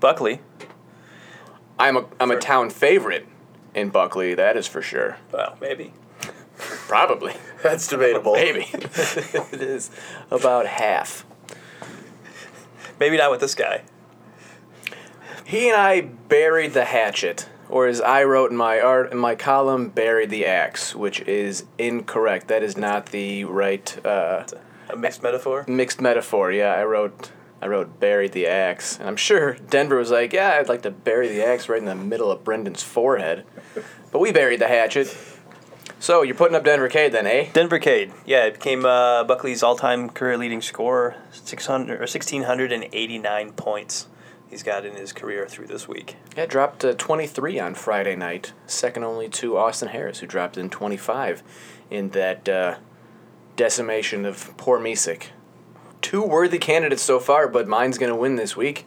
Buckley. I'm a I'm a town favorite in Buckley. That is for sure. Well, maybe. Probably. That's debatable. Maybe. it is about half. Maybe not with this guy. He and I buried the hatchet, or as I wrote in my art in my column, buried the axe, which is incorrect. That is not the right uh, A mixed metaphor. mixed metaphor. Yeah, I wrote I wrote buried the axe, and I'm sure Denver was like, yeah, I'd like to bury the axe right in the middle of Brendan's forehead, but we buried the hatchet. So you're putting up Denver Cade then, eh? Denver Cade, yeah, it became uh, Buckley's all-time career-leading scorer, six hundred or sixteen hundred and eighty-nine points. He's got in his career through this week. Yeah, dropped uh, 23 on Friday night, second only to Austin Harris, who dropped in 25 in that uh, decimation of poor Mesick. Two worthy candidates so far, but mine's going to win this week.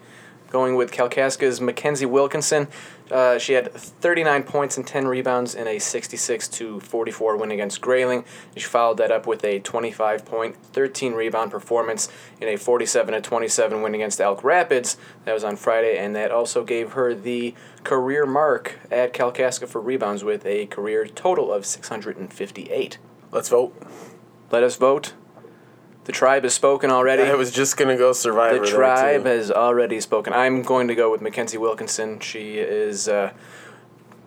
Going with Kalkaska's Makenzie Wilkinson. Uh, she had 39 points and 10 rebounds in a 66 to 44 win against Grayling. She followed that up with a 25 point, 13 rebound performance in a 47 to 27 win against Elk Rapids. That was on Friday, and that also gave her the career mark at Kalkaska for rebounds with a career total of 658. Let's vote. Let us vote. The tribe has spoken already. I was just gonna go Survivor. The tribe has already spoken. I'm going to go with Makenzie Wilkinson. She is uh,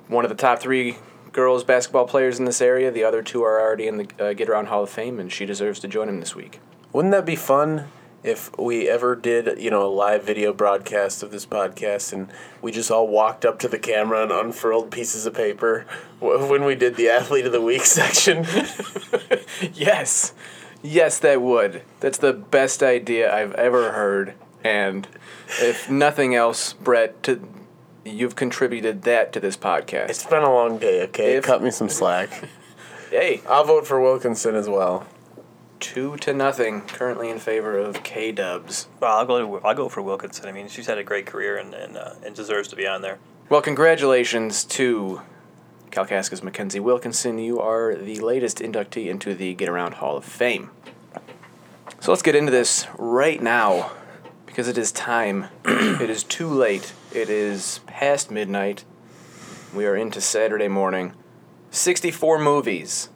one of the top three girls basketball players in this area. The other two are already in the uh, Get Around Hall of Fame, and she deserves to join him this week. Wouldn't that be fun if we ever did, you know, a live video broadcast of this podcast and we just all walked up to the camera and unfurled pieces of paper when we did the athlete of the week section? Yes, yes, that would. That's the best idea I've ever heard. And if nothing else, Brett, to, you've contributed that to this podcast. it's been a long day, okay? If- Cut me some slack. hey, I'll vote for Wilkinson as well. two to nothing, currently in favor of K Dubs. Well, I'll go. To, I'll go for Wilkinson. I mean, she's had a great career and and, uh, and deserves to be on there. Well, congratulations to Kalkaska's Makenzie Wilkinson. You are the latest inductee into the Get Around Hall of Fame. So let's get into this right now because it is time. it is too late. It is past midnight. We are into Saturday morning. 64 movies.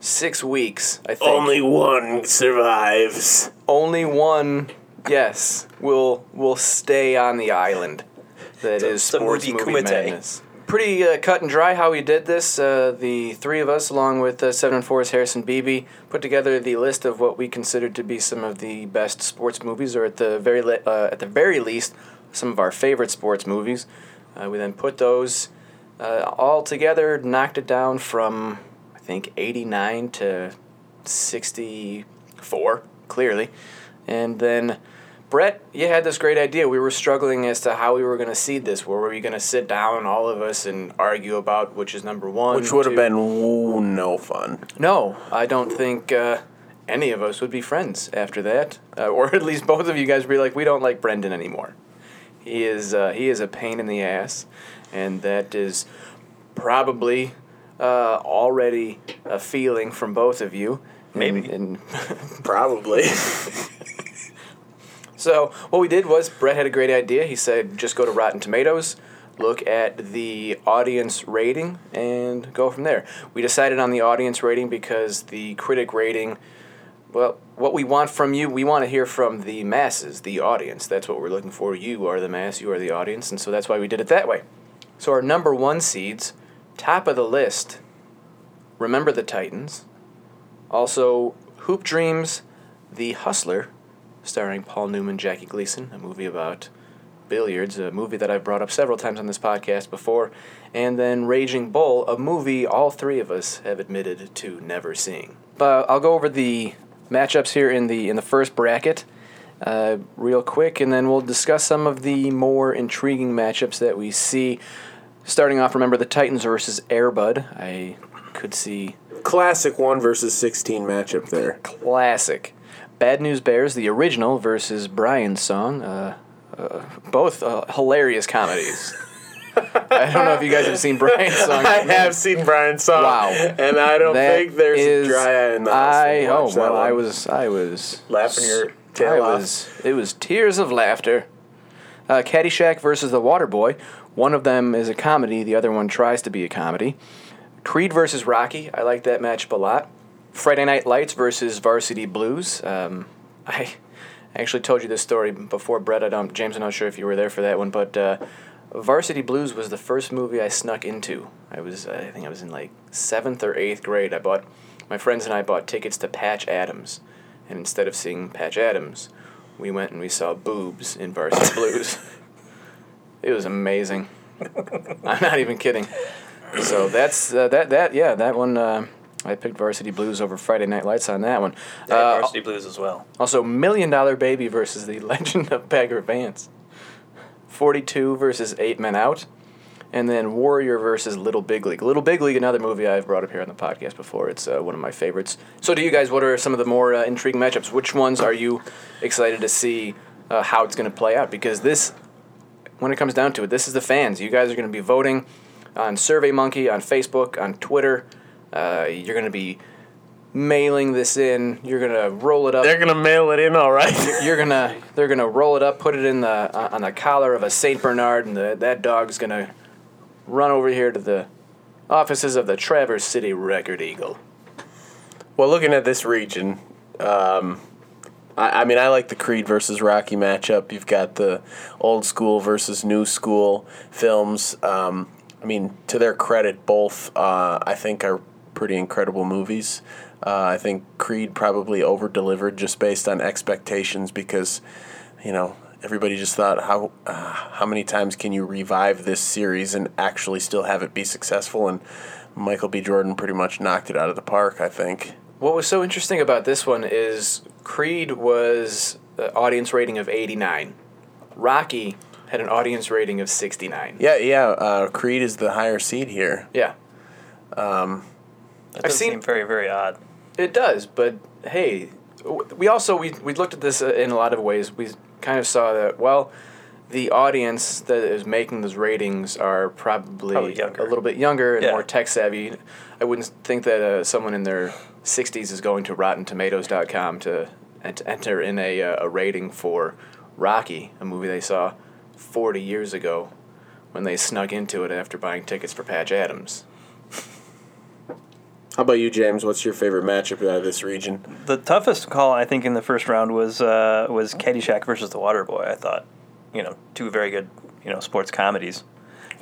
Six weeks, I think. Only one survives. Only one, yes, will will stay on the island. That is sports movie movie madness. Pretty uh, cut and dry how we did this. Uh, the three of us, along with uh, Seven and Four's Harrison Beebe, put together the list of what we considered to be some of the best sports movies, or at the very le- uh, at the very least, some of our favorite sports movies. Uh, we then put those uh, all together, knocked it down from I think eighty nine to sixty four, clearly, and then. Brett, you had this great idea. We were struggling as to how we were going to seed this. Where were we going to sit down, all of us, and argue about which is number one? Which would have been ooh, no fun. No, I don't think uh, any of us would be friends after that, uh, or at least both of you guys would be like, we don't like Brendan anymore. He is uh, he is a pain in the ass, and that is probably uh, already a feeling from both of you. Maybe. And, and Probably. So what we did was Brett had a great idea. He said just go to Rotten Tomatoes, look at the audience rating, and go from there. We decided on the audience rating because the critic rating, well, what we want from you, we want to hear from the masses, the audience. That's what we're looking for. You are the mass, you are the audience, and so that's why we did it that way. So our number one seeds, top of the list, Remember the Titans. Also, Hoop Dreams, The Hustler, starring Paul Newman, Jackie Gleason, a movie about billiards, a movie that I've brought up several times on this podcast before, and then Raging Bull, a movie all three of us have admitted to never seeing. But I'll go over the matchups here in the in the first bracket uh, real quick, and then we'll discuss some of the more intriguing matchups that we see. Starting off, remember the Titans versus Airbud. I could see Classic 1 versus 16 matchup there. classic. Bad News Bears, the original, versus Brian's song. Uh, uh, both uh, hilarious comedies. I don't know if you guys have seen Brian's song. I have seen Brian's song. Wow. And I don't That think there's is- a dry eye in the house. I oh well, I was I was Laughing your I tail off. was it was tears of laughter. Uh, Caddyshack versus The Waterboy. One of them is a comedy. The other one tries to be a comedy. Creed versus Rocky. I like that matchup a lot. Friday Night Lights versus Varsity Blues. Um, I actually told you this story before, Brett. I don't, James. I'm not sure if you were there for that one, but uh, Varsity Blues was the first movie I snuck into. I was, I think I was in like seventh or eighth grade. I bought, my friends and I bought tickets to Patch Adams, and instead of seeing Patch Adams, we went and we saw boobs in Varsity Blues. It was amazing. I'm not even kidding. So that's uh, that that yeah that one. Uh, I picked Varsity Blues over Friday Night Lights on that one. Yeah, Uh, Varsity Blues as well. also, Million Dollar Baby versus The Legend of Bagger Vance. 42 versus Eight Men Out. And then Warrior versus Little Big League. Little Big League, another movie I've brought up here on the podcast before. It's uh, one of my favorites. So, to you guys, what are some of the more uh, intriguing matchups? Which ones are you excited to see uh, how it's going to play out? Because this, when it comes down to it, this is the fans. You guys are going to be voting on SurveyMonkey, on Facebook, on Twitter. Uh, you're going to be mailing this in. You're going to roll it up They're gonna mail it in, all right. you're gonna they're gonna roll it up, put it in the uh, on the collar of a Saint Bernard, and the, that dog's gonna run over here to the offices of the Traverse City Record Eagle. Well, looking at this region, um, I, I mean, I like the Creed versus Rocky matchup. You've got the old school versus new school films. Um, I mean, to their credit, both uh, I think are pretty incredible movies. Uh, I think Creed probably over delivered just based on expectations because, you know, everybody just thought how uh, how many times can you revive this series and actually still have it be successful and. Michael B. Jordan pretty much knocked it out of the park, I think. What was so interesting about this one is Creed was the audience rating of 89. Rocky had an audience rating of 69. Yeah, yeah. Uh, Creed is the higher seed here. Yeah, That I've does seen- seem very, very odd. It does, but hey, we also we we looked at this uh, in a lot of ways. We kind of saw that well, the audience that is making those ratings are probably, Probably a little bit younger and Yeah. more tech savvy. I wouldn't think that uh, someone in their 60s is going to RottenTomatoes.com to ent- enter in a uh, a rating for Rocky, a movie they saw 40 years ago when they snuck into it after buying tickets for Patch Adams. How about you, James? What's your favorite matchup out of this region? The toughest call I think in the first round was uh, was Caddyshack versus The Waterboy. I thought, you know, two very good, you know, sports comedies.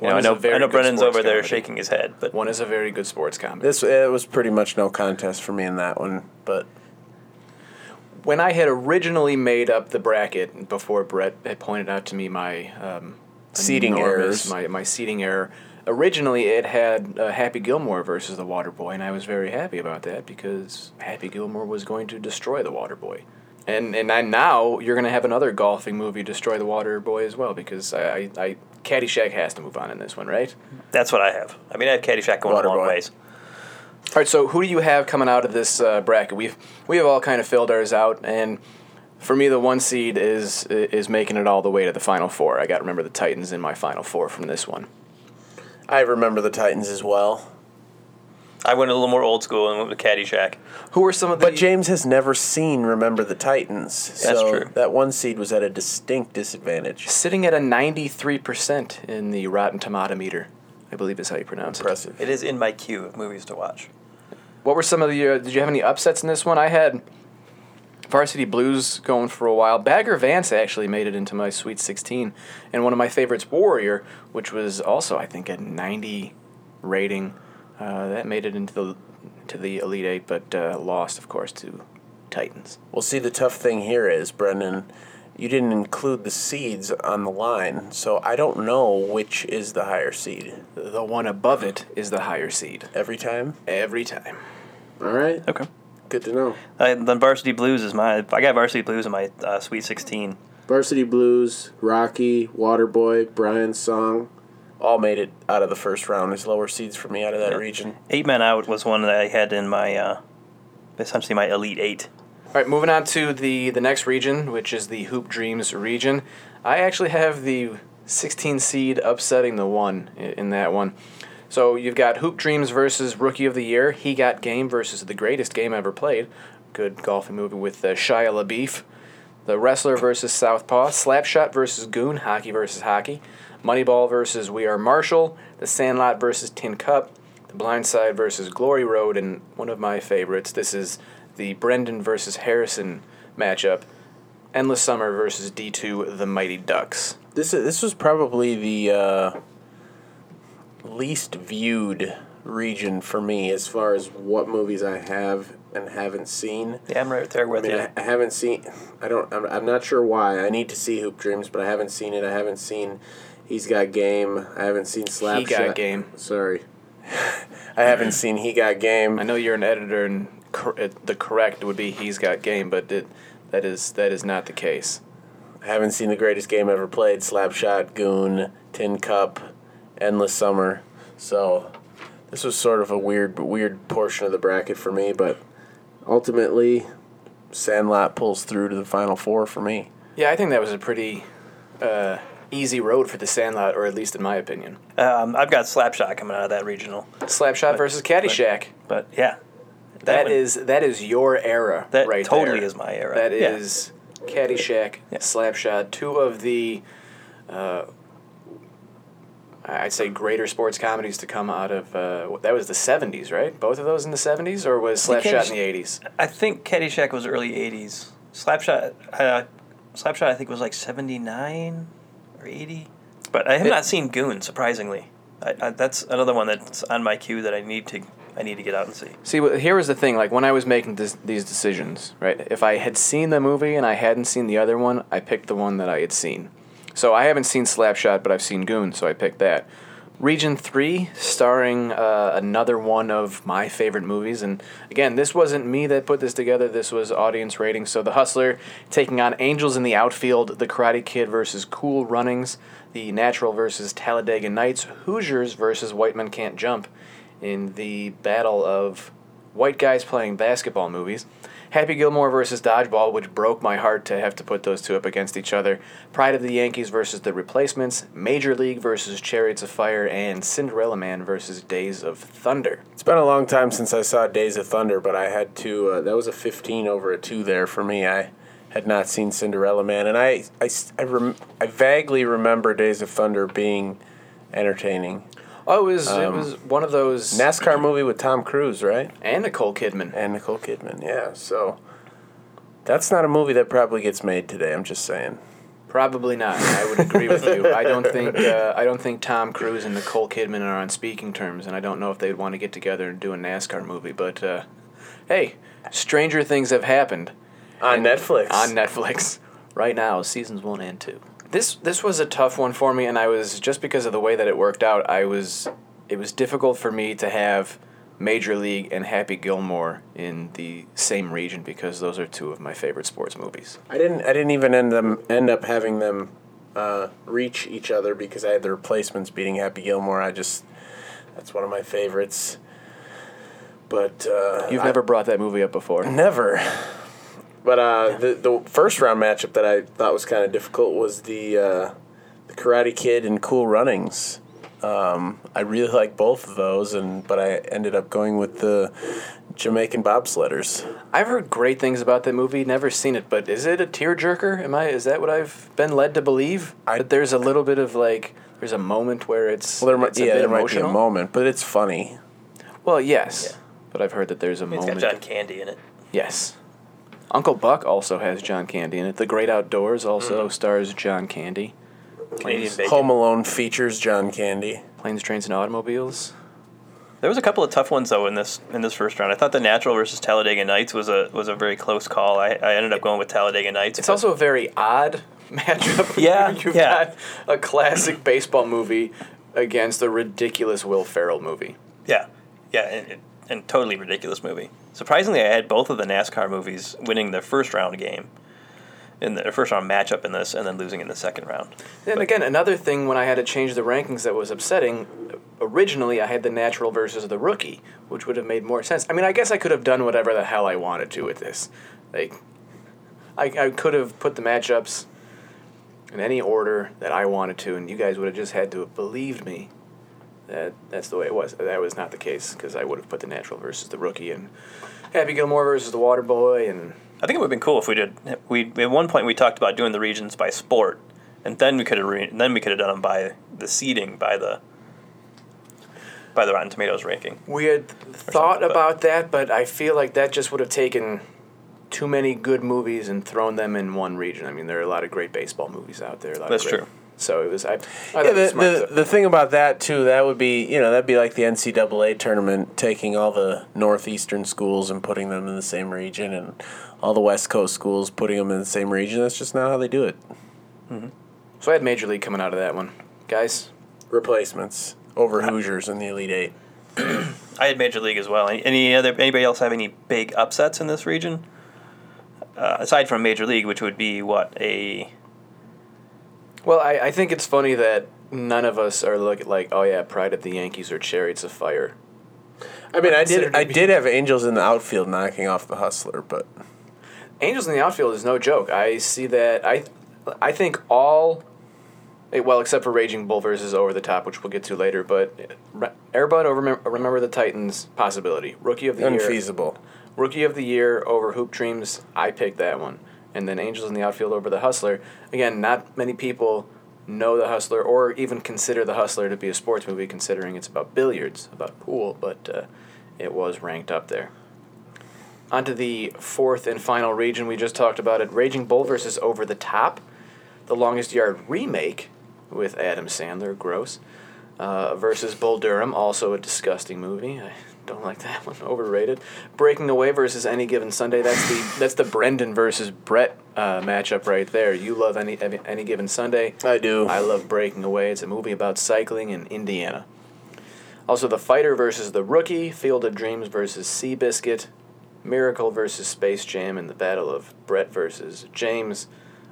You know, I know, very I know Brendan's sports over there shaking his head, but One is a very good sports comedy. This it was pretty much no contest for me in that one, but when I had originally made up the bracket before Brett had pointed out to me my um, Seating errors. my my seating error. Originally, it had uh, Happy Gilmore versus the Waterboy, and I was very happy about that because Happy Gilmore was going to destroy the Waterboy. And and I, now you're going to have another golfing movie destroy the Waterboy as well because I, I, I Caddyshack has to move on in this one, right? that's what I have. I mean, I have Caddyshack going a long Waterboy. ways. All right, so who do you have coming out of this uh, bracket? We've we have all kind of filled ours out, and for me, the one seed is is making it all the way to the final four. I got to remember the Titans in my final four from this one. I remember the Titans as well. I went a little more old school and went with Caddyshack. Who were some of the? But James has never seen Remember the Titans, That's so true. that one seed was at a distinct disadvantage. sitting at a ninety three percent in the Rotten Tomato meter, I believe is how you pronounce it. Impressive. It is in my queue of movies to watch. What were some of the? Uh, did you have any upsets in this one? I had Varsity Blues going for a while. Bagger Vance actually made it into my Sweet 16, and one of my favorites, Warrior, which was also I think a 90 rating, uh, that made it into the to the Elite Eight, but uh, lost, of course, to Titans. Well, see, the tough thing here is, Brendan, you didn't include the seeds on the line, so I don't know which is the higher seed The one above it is the higher seed every time. every time. All right, Okay. Good to know. Uh, then Varsity Blues is my. I got Varsity Blues in my uh, Sweet 16. Varsity Blues, Rocky, Waterboy, Brian's Song, all made it out of the first round as lower seeds for me out of that Yeah. region. Eight Men Out was one that I had in my, uh, essentially my Elite Eight. All right, moving on to the the next region, which is the Hoop Dreams region. I actually have the 16 seed upsetting the one in that one. So you've got Hoop Dreams versus Rookie of the Year. He got game versus the greatest game ever played. Good golfing movie with uh, Shia LaBeouf. The Wrestler versus Southpaw. Slapshot versus Goon. Hockey versus Hockey. Moneyball versus We Are Marshall. The Sandlot versus Tin Cup. The Blind Side versus Glory Road. And one of my favorites, this is the Brendan versus Harrison matchup. Endless Summer versus D2 The Mighty Ducks. This is, this was probably the uh, least viewed region for me as far as what movies I have and haven't seen. Yeah, I'm right there with I mean, you. I, haven't seen. I don't. I'm, I'm not sure why. I need to see Hoop Dreams, but I haven't seen it. I haven't seen. He's got game. I haven't seen Slapshot. He Got Game. Sorry. I haven't seen He Got Game. I know you're an editor, and cor- it- the correct would be he's got game, but it, that is that is not the case. I haven't seen the greatest game ever played. Slapshot, Goon, Tin Cup, Endless Summer. So this was sort of a weird, weird portion of the bracket for me, but ultimately, Sandlot pulls through to the final four for me. Yeah, I think that was a pretty uh, easy road for the Sandlot, or at least in my opinion. Um, I've got Slapshot coming out of that regional, Slapshot versus Caddyshack. but yeah, That one- is that is your era. That right totally there. is my era. That Yeah. is Caddyshack, Slapshot, two of the, uh, I'd say greater sports comedies to come out of. Uh, that was the '70s, right? Both of those in the '70s, or was Slapshot in the '80s? I think Caddyshack was early '80s. Slapshot, uh, Slapshot, I think was like '79 or '80. But I have It- not seen Goon. Surprisingly, I, I, that's another one that's on my queue that I need to I need to get out and see. See, here was the thing. Like when I was making this, these decisions, right? If I had seen the movie and I hadn't seen the other one, I picked the one that I had seen. So I haven't seen Slapshot, but I've seen Goon, so I picked that. Region three, starring uh, another one of my favorite movies, and again, this wasn't me that put this together. This was audience ratings. So The Hustler taking on Angels in the Outfield, The Karate Kid versus Cool Runnings, The Natural versus Talladega Nights, Hoosiers versus White Men Can't Jump in the battle of white guys playing basketball movies. Happy Gilmore versus Dodgeball, which broke my heart to have to put those two up against each other. Pride of the Yankees versus The Replacements. Major League versus Chariots of Fire. And Cinderella Man versus Days of Thunder. It's been a long time since I saw Days of Thunder, but I had to. Uh, that was a 15 over a 2 there for me. I had not seen Cinderella Man, and I, I, I rem- I vaguely remember Days of Thunder being entertaining. Oh, it was it was one of those NASCAR movie with Tom Cruise, right? and Nicole Kidman. And Nicole Kidman, yeah. So that's not a movie that probably gets made today. I'm just saying. Probably not. I would agree with you. I don't think uh, I don't think Tom Cruise and Nicole Kidman are on speaking terms, and I don't know if they'd want to get together and do a NASCAR movie. But uh, hey, stranger things have happened On Netflix. on Netflix right now, seasons one and two. This this was a tough one for me, and I was just because of the way that it worked out. I was it was difficult for me to have Major League and Happy Gilmore in the same region because those are two of my favorite sports movies. I didn't. I didn't even end them end up having them uh, reach each other because I had the replacements beating Happy Gilmore. I just that's one of my favorites. But uh, You've I- never brought that movie up before. Never. But uh, the the first round matchup that I thought was kind of difficult was the uh, the Karate Kid and Cool Runnings. Um, I really like both of those, and but I ended up going with the Jamaican bobsledders. I've heard great things about that movie. Never seen it, but is it a tearjerker? Am I? Is that what I've been led to believe? I- that there's a little bit of like there's a moment where it's Well, there might it's a yeah bit there might emotional. be a moment, but it's funny. Well, yes, Yeah. but I've heard that there's a It's moment. got John Candy in it. Yes. Uncle Buck also has John Candy in it. The Great Outdoors also Mm. stars John Candy. Planes, bacon. Home Alone features John Candy. planes, trains, and automobiles. There was a couple of tough ones though in this in this first round. I thought the Natural versus Talladega Nights was a was a very close call. I, I ended up going with Talladega Nights. It's also a very odd matchup. Yeah, You've yeah. got a classic baseball movie against a ridiculous Will Ferrell movie. yeah, yeah, and, and totally ridiculous movie. Surprisingly, I had both of the NASCAR movies winning their first round game, in the first round matchup in this, and then losing in the second round. And again, another thing when I had to change the rankings that was upsetting, originally I had the natural versus the rookie, which would have made more sense. I mean, I guess I could have done whatever the hell I wanted to with this. Like, I, I could have put the matchups in any order that I wanted to, and you guys would have just had to have believed me that that's the way it was. That was not the case, because I would have put the natural versus the rookie, and Happy Gilmore versus the Water Boy, and I think it would have been cool if we did. We at one point we talked about doing the regions by sport, and then we could have re, then we could have done them by the seeding by the by the Rotten Tomatoes ranking. We had thought something, but- about that, but I feel like that just would have taken too many good movies and thrown them in one region. I mean, there are a lot of great baseball movies out there. A lot That's of great true. So it was. I, I thought Yeah, it was the, smart the, to- the thing about that too, that would be you know that'd be like the NCAA tournament, taking all the northeastern schools and putting them in the same region, and all the West Coast schools putting them in the same region. That's just not how they do it. Mhm. so I had Major League coming out of that one, guys. Replacements over Hoosiers in the Elite Eight. I had Major League as well. Any, any other anybody else have any big upsets in this region? Uh, aside from Major League, which would be what a Well, I, I think it's funny that none of us are looking like, oh yeah, Pride of the Yankees or Chariots of Fire. I mean, I did I did have Angels in the outfield knocking off the Hustler, but Angels in the outfield is no joke. I see that. I I think all, eh, well, except for Raging Bull versus Over the Top, which we'll get to later. But eh, Airbud over Remember the Titans possibility. Rookie of the year. unfeasible. Rookie of the year over Hoop Dreams. I picked that one. And then Angels in the outfield over the Hustler. Again, not many people know the Hustler or even consider the Hustler to be a sports movie, considering it's about billiards, about pool. But uh, it was ranked up there. On to the fourth and final region. We just talked about it. Raging Bull versus Over the Top. The Longest Yard remake with Adam Sandler, gross. Uh, versus Bull Durham, also a disgusting movie. I don't like that one. Overrated. Breaking Away versus Any Given Sunday. That's the that's the Brendan versus Brett uh, matchup right there. You love any any given Sunday. I do. I love Breaking Away. It's a movie about cycling in Indiana. Also, The Fighter versus The Rookie, Field of Dreams versus Seabiscuit, Miracle versus Space Jam, and the Battle of Brett versus James,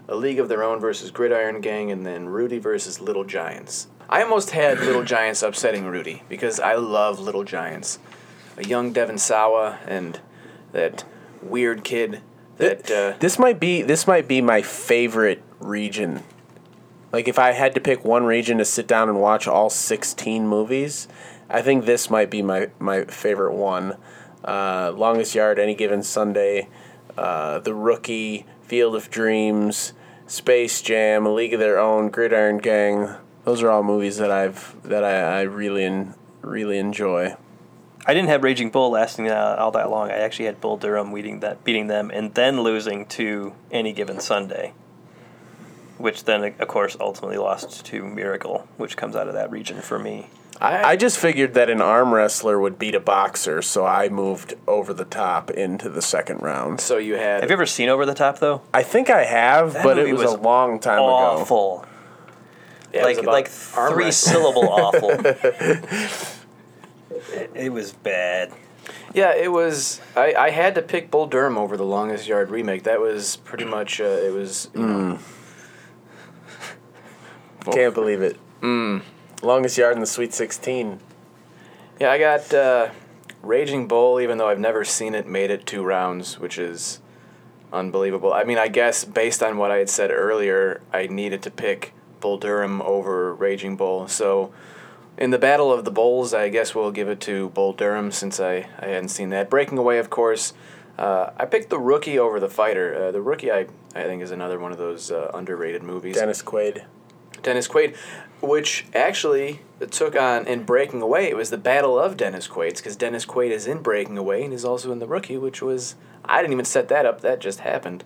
A League of Their Own versus Gridiron Gang, and then Rudy versus Little Giants. I almost had Little Giants upsetting Rudy because I love Little Giants. A young Devon Sawa and that weird kid that. Uh, This might be this might be my favorite region. Like if I had to pick one region to sit down and watch all 16 movies, I think this might be my my favorite one. Uh, Longest Yard, Any Given Sunday, uh, The Rookie, Field of Dreams, Space Jam, A League of Their Own, Gridiron Gang. Those are all movies that I've that I, I really really enjoy. I didn't have Raging Bull lasting uh, all that long. I actually had Bull Durham beating that beating them and then losing to Any Given Sunday, which then of course ultimately lost to Miracle, which comes out of that region for me. I just figured that an arm wrestler would beat a boxer, so I moved over the top into the second round. so you had. Have you ever seen Over the Top though? I think I have, That but it movie was, was a long time ago. Awful. yeah, it was like about like arm three wrestling. syllable awful. it, it was bad. Yeah, it was. I, I had to pick Bull Durham over the Longest Yard remake. That was pretty much. Uh, it was. You know, Can't believe it. Mm. Longest yard in the Sweet 16. Yeah, I got uh, Raging Bull, even though I've never seen it, made it two rounds, which is unbelievable. I mean, I guess based on what I had said earlier, I needed to pick Bull Durham over Raging Bull. So in the Battle of the Bulls, I guess we'll give it to Bull Durham since I, I hadn't seen that. Breaking Away, of course. Uh, I picked the rookie over the fighter. Uh, the rookie, I, I think, is another one of those uh, underrated movies. Dennis Quaid. Dennis Quaid, which actually took on in Breaking Away. It was the battle of Dennis Quaid's because Dennis Quaid is in Breaking Away and he's also in The Rookie, which was I didn't even set that up. That just happened.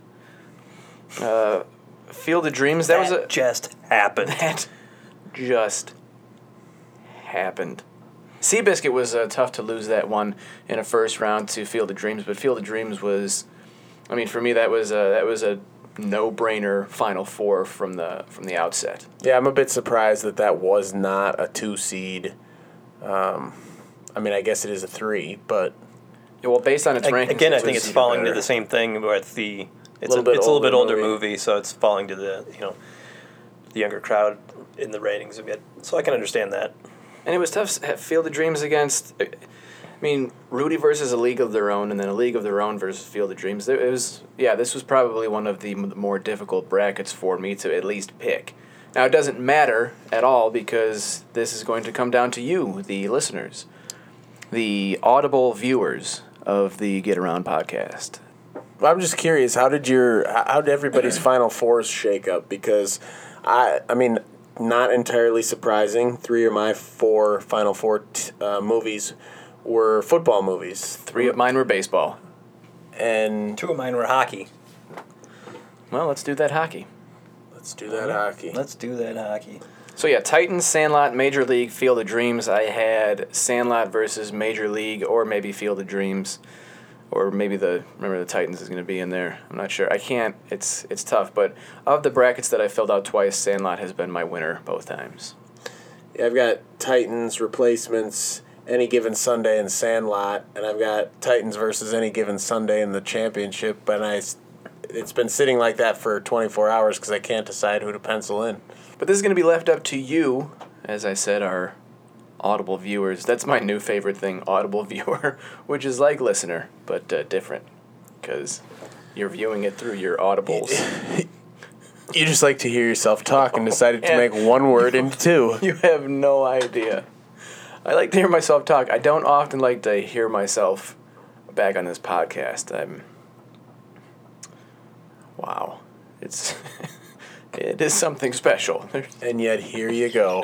Uh, Field of Dreams. That, was a just happened. that just happened. Seabiscuit was uh, tough to lose that one in a first round to Field of Dreams, but Field of Dreams was, I mean, for me that was a, that was a no-brainer Final Four from the from the outset. Yeah, I'm a bit surprised that that was not a two seed. Um, I mean, I guess it is a three, but Yeah, well, based on its Ag- rankings, Again, I think it's even falling to the same thing with the. It's Little a, bit it's a little bit older older movie. movie. so it's falling to the you know, the younger crowd in the ratings a bit. So I can understand that. And it was tough. Field of Dreams against, uh, I mean, Rudy versus a League of Their Own, and then a League of Their Own versus Field of Dreams. It was, yeah, this was probably one of the more difficult brackets for me to at least pick. Now, it doesn't matter at all because this is going to come down to you, the listeners, the audible viewers of the Get Around podcast. I'm just curious. How did your how how did everybody's final fours shake up? Because I I mean, not entirely surprising. Three of my four final four t- uh, movies were football movies, Three of mine were baseball. and Two of mine were hockey. Well, let's do that hockey. Let's do that hockey. Let's do that hockey. So yeah, Titans, Sandlot, Major League, Field of Dreams. I had Sandlot versus Major League, or maybe Field of Dreams, or maybe the remember the Titans is going to be in there. I'm not sure. I can't. It's it's tough. But of the brackets that I filled out twice, Sandlot has been my winner both times. Yeah, I've got Titans replacements any given Sunday in Sandlot, and I've got Titans versus any given Sunday in the championship. But I, it's been sitting like that for 24 hours because I can't decide who to pencil in. But this is going to be left up to you, as I said, our audible viewers. That's my new favorite thing, audible viewer, which is like listener, but uh, different because you're viewing it through your audibles. You just like to hear yourself talk and decided to make one word into two. you have no idea. I like to hear myself talk. I don't often like to hear myself back on this podcast. I'm wow. It's it is something special. And yet here you go.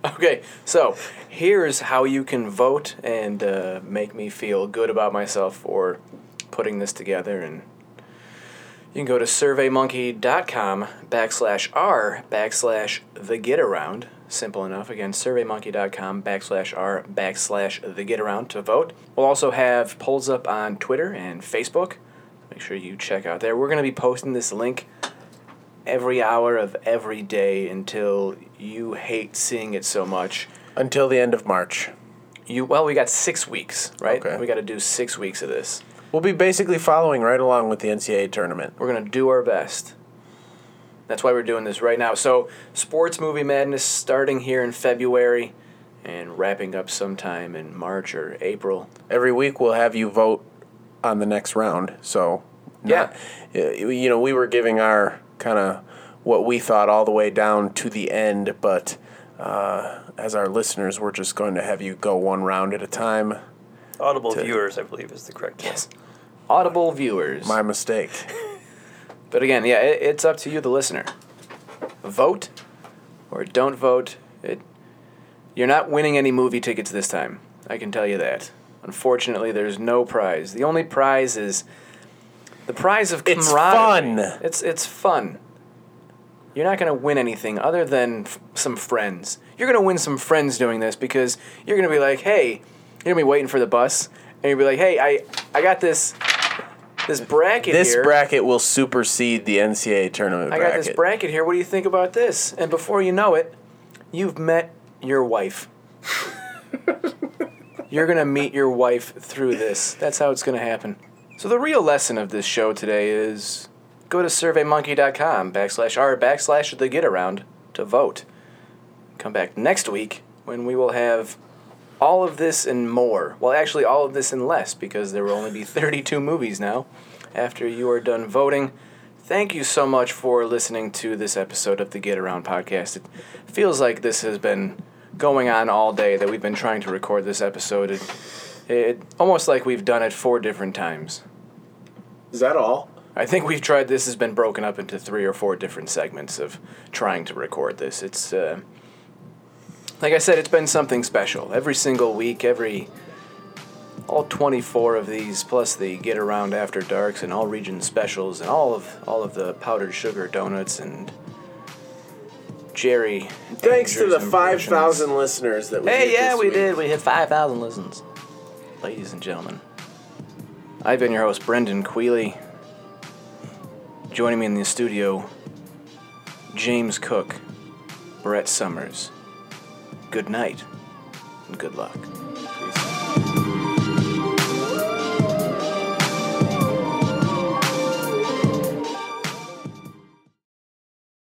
Okay, so here's how you can vote and uh, make me feel good about myself for putting this together. And you can go to surveymonkey.com backslash r backslash the get around. Simple enough. Again, surveymonkey.com backslash r backslash the get around to vote. We'll also have polls up on Twitter and Facebook. Make sure you check out there. We're going to be posting this link every hour of every day until you hate seeing it so much. Until the end of March. You well, we got six weeks, right? Okay. We got to do six weeks of this. We'll be basically following right along with the NCAA tournament. We're gonna do our best. That's why we're doing this right now. So, sports movie madness starting here in February, and wrapping up sometime in March or April. Every week we'll have you vote on the next round. So, not- uh, you know, we were giving our kind of what we thought all the way down to the end, but uh, as our listeners, we're just going to have you go one round at a time. Audible To- viewers, I believe, is the correct one. Yes. Audible viewers. My mistake. But again, yeah, it, it's up to you, the listener. Vote or don't vote. It, you're not winning any movie tickets this time. I can tell you that. Unfortunately, there's no prize. The only prize is the prize of It's camaraderie. fun. It's it's fun. You're not going to win anything other than f- some friends. You're going to win some friends doing this because you're going to be like, "Hey, you're going to be waiting for the bus." And you'll be like, "Hey, I I got this this bracket here. This here. bracket will supersede the NCAA tournament I bracket. got this bracket here. What do you think about this? And before you know it, you've met your wife. You're going to meet your wife through this. That's how it's going to happen. So, the real lesson of this show today is go to surveymonkey.com backslash r backslash the get around to vote. Come back next week when we will have all of this and more. Well, actually, all of this and less because there will only be 32 movies now after you are done voting. Thank you so much for listening to this episode of the Get Around podcast. It feels like this has been going on all day that we've been trying to record this episode. It, it almost like we've done it four different times. Is that all? I think we've tried this has been broken up into three or four different segments of trying to record this. It's uh, like I said, it's been something special. Every single week, every all 24 of these plus the get around after darks and all region specials and all of all of the powdered sugar donuts and Jerry. Thanks to the 5,000 listeners that we Hey, yeah, we week. did. We hit 5,000 listens. Ladies and gentlemen, I've been your host, Brendan Quealy. Joining me in the studio, James Cook, Brett Summers. Good night and good luck. Peace.